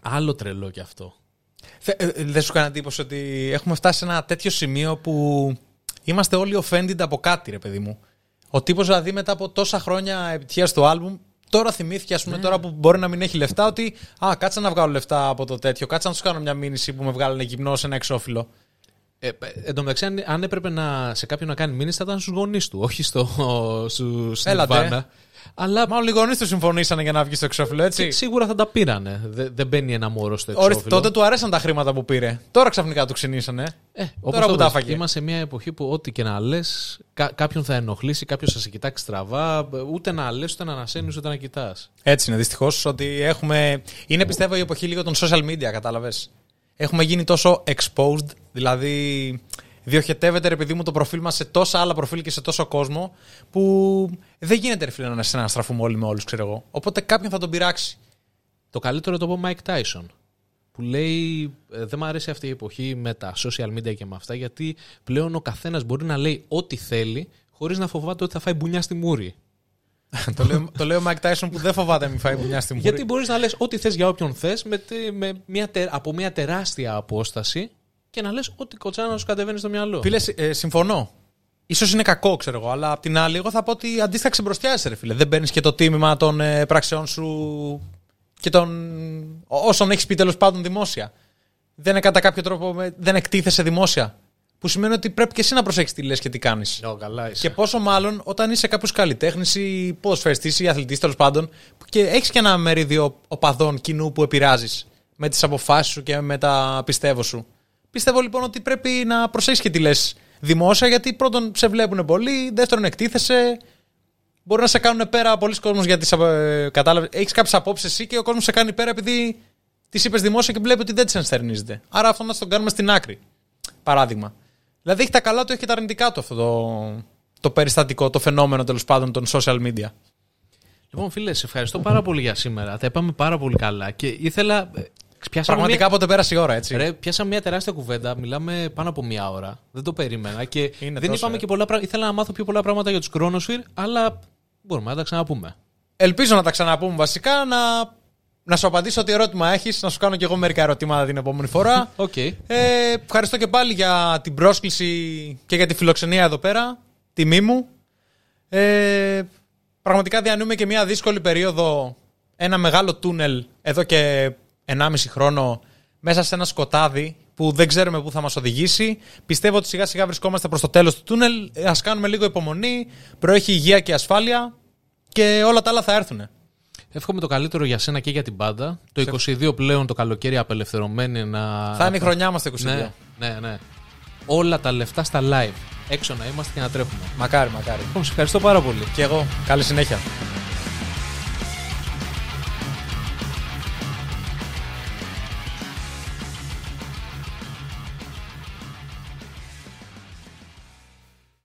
A: Άλλο τρελό κι αυτό.
B: Θε- ε, ε, Δεν σου κάνει εντύπωση ότι έχουμε φτάσει σε ένα τέτοιο σημείο που είμαστε όλοι offended από κάτι, ρε παιδί μου. Ο τύπος δηλαδή μετά από τόσα χρόνια επιτυχίας στο άλμπουμ, τώρα θυμήθηκε, ας πούμε,
A: Ναι.
B: τώρα που μπορεί να μην έχει λεφτά, ότι Α, κάτσε να βγάλω λεφτά από το τέτοιο. Κάτσε να τους κάνω μια μήνυση που με βγάλανε γυμνό σε ένα εξώφυλλο.
A: Ε, εν τω μεταξύ, αν, αν έπρεπε να, σε κάποιον να κάνει μήνυση, θα ήταν στους γονείς του, όχι στο, στου
B: Έλατε.
A: Αλλά
B: Μάλλον οι γονείς τους συμφωνήσανε για να βγει στο εξώφυλλο, έτσι.
A: και σίγουρα θα τα πήρανε. Δεν, δεν μπαίνει ένα μωρό στο
B: Ορίστε,
A: εξώφυλλο.
B: τότε του αρέσαν τα χρήματα που πήρε. Τώρα ξαφνικά του ξυνήσανε.
A: Ε,
B: Τώρα
A: όπως
B: που
A: το
B: τα
A: πες,
B: έφαγε.
A: Είμαστε σε μια εποχή που ό,τι και να λες, κά, κάποιον θα ενοχλήσει, κάποιος θα σε κοιτάξει στραβά. Ούτε να λες, ούτε να ανασένεις, ούτε να κοιτάς.
B: Έτσι είναι, δυστυχώς ότι έχουμε. Είναι πιστεύω η εποχή λίγο των social media, κατάλαβες. Έχουμε γίνει τόσο exposed, δηλαδή διοχετεύεται ρε παιδί μου το προφίλ μας σε τόσα άλλα προφίλ και σε τόσο κόσμο, που δεν γίνεται ρε φίλε να συναστραφούμε όλοι με όλους, ξέρω εγώ. Οπότε κάποιον θα τον πειράξει.
A: Το καλύτερο το είπε ο Mike Tyson. Που λέει, «Ε, δεν μου αρέσει αυτή η εποχή με τα social media και με αυτά, γιατί πλέον ο καθένας μπορεί να λέει ό,τι θέλει, χωρίς να φοβάται ότι θα φάει μπουνιά στη μούρη.
B: το, λέω, το λέω Mike Tyson που δεν φοβάται να μην φάει μπουνιά στη μούρη.
A: Γιατί μπορείς να λες ό,τι θες για όποιον θες με, τε- με μια, τε- από μια τεράστια απόσταση και να λες ό,τι κοτσάνα σου κατεβαίνει στο μυαλό.
B: Φίλες, ε, συμφωνώ. σω είναι κακό, ξέρω εγώ, αλλά απ' την άλλη, εγώ θα πω ότι αντίστοιχα ξεμπροστιάζεσαι, ρε φίλε. Δεν παίρνεις και το τίμημα των ε, πράξεών σου και των όσων έχεις πει τέλος πάντων δημόσια. Δεν είναι κατά κάποιο τρόπο, με- δεν εκτίθεσαι δημόσια. Που σημαίνει ότι πρέπει και εσύ να προσέξει τι λες και τι κάνεις.
A: Ω, καλά είσαι.
B: Και πόσο μάλλον όταν είσαι κάποιος καλλιτέχνης ή ποδοσφαιριστής ή αθλητής τέλος πάντων και έχεις και ένα μερίδιο οπαδών κοινού που επηρεάζεις με τις αποφάσεις σου και με τα πιστεύω σου. Πιστεύω λοιπόν ότι πρέπει να προσέχεις και τι λες δημόσια γιατί πρώτον σε βλέπουν πολύ, δεύτερον εκτίθεσαι. Μπορεί να σε κάνουν πέρα πολλοί κόσμοι γιατί ε, κατάλαβες. Έχεις κάποιες απόψεις εσύ και ο κόσμος σε κάνει πέρα επειδή τις είπες δημόσια και βλέπει ότι δεν τις ενστερνίζεται. Άρα αυτό να το κάνουμε στην άκρη. Παράδειγμα. Δηλαδή έχει τα καλά του, έχει και τα αρνητικά του αυτό το, το περιστατικό, το φαινόμενο τέλος πάντων των social media.
A: Λοιπόν, φίλε, σε ευχαριστώ πάρα πολύ για σήμερα. Τα είπαμε πάρα πολύ καλά και ήθελα. Ε, Πιάσαμε
B: Πραγματικά πότε πέρασε η ώρα, έτσι.
A: Μια, ρε, πιάσαμε μια τεράστια κουβέντα. Μιλάμε πάνω από μία ώρα. Δεν το περίμενα. Και
B: Είναι
A: δεν
B: τόσο,
A: είπαμε
B: ε.
A: και πολλά πράγματα. Ήθελα να μάθω πιο πολλά πράγματα για τους Chronosphere, αλλά μπορούμε να τα ξαναπούμε.
B: Ελπίζω να τα ξαναπούμε βασικά, να, να σου απαντήσω ό,τι ερώτημα έχεις, να σου κάνω και εγώ μερικά ερωτήματα την επόμενη φορά.
A: Οκ.
B: Ε, ευχαριστώ και πάλι για την πρόσκληση και για τη φιλοξενία εδώ πέρα. Τιμή μου. Ε, πραγματικά διανύουμε και μια δύσκολη περίοδο. Ένα μεγάλο τούνελ εδώ και 1,5 χρόνο μέσα σε ένα σκοτάδι που δεν ξέρουμε πού θα μας οδηγήσει. Πιστεύω ότι σιγά σιγά βρισκόμαστε προς το τέλος του τούνελ. Ε, Ας κάνουμε λίγο υπομονή. Προέχει υγεία και ασφάλεια και όλα τα άλλα θα έρθουν.
A: Εύχομαι το καλύτερο για σένα και για την πάντα. Το 22 πλέον το καλοκαίρι απελευθερωμένοι να.
B: Θα είναι η χρονιά μας το 22.
A: Ναι, ναι, ναι. Όλα τα λεφτά στα live. Έξω να είμαστε και να τρέχουμε.
B: Μακάρι, μακάρι.
A: Λοιπόν, σε ευχαριστώ πάρα πολύ.
B: Και εγώ. Καλή συνέχεια.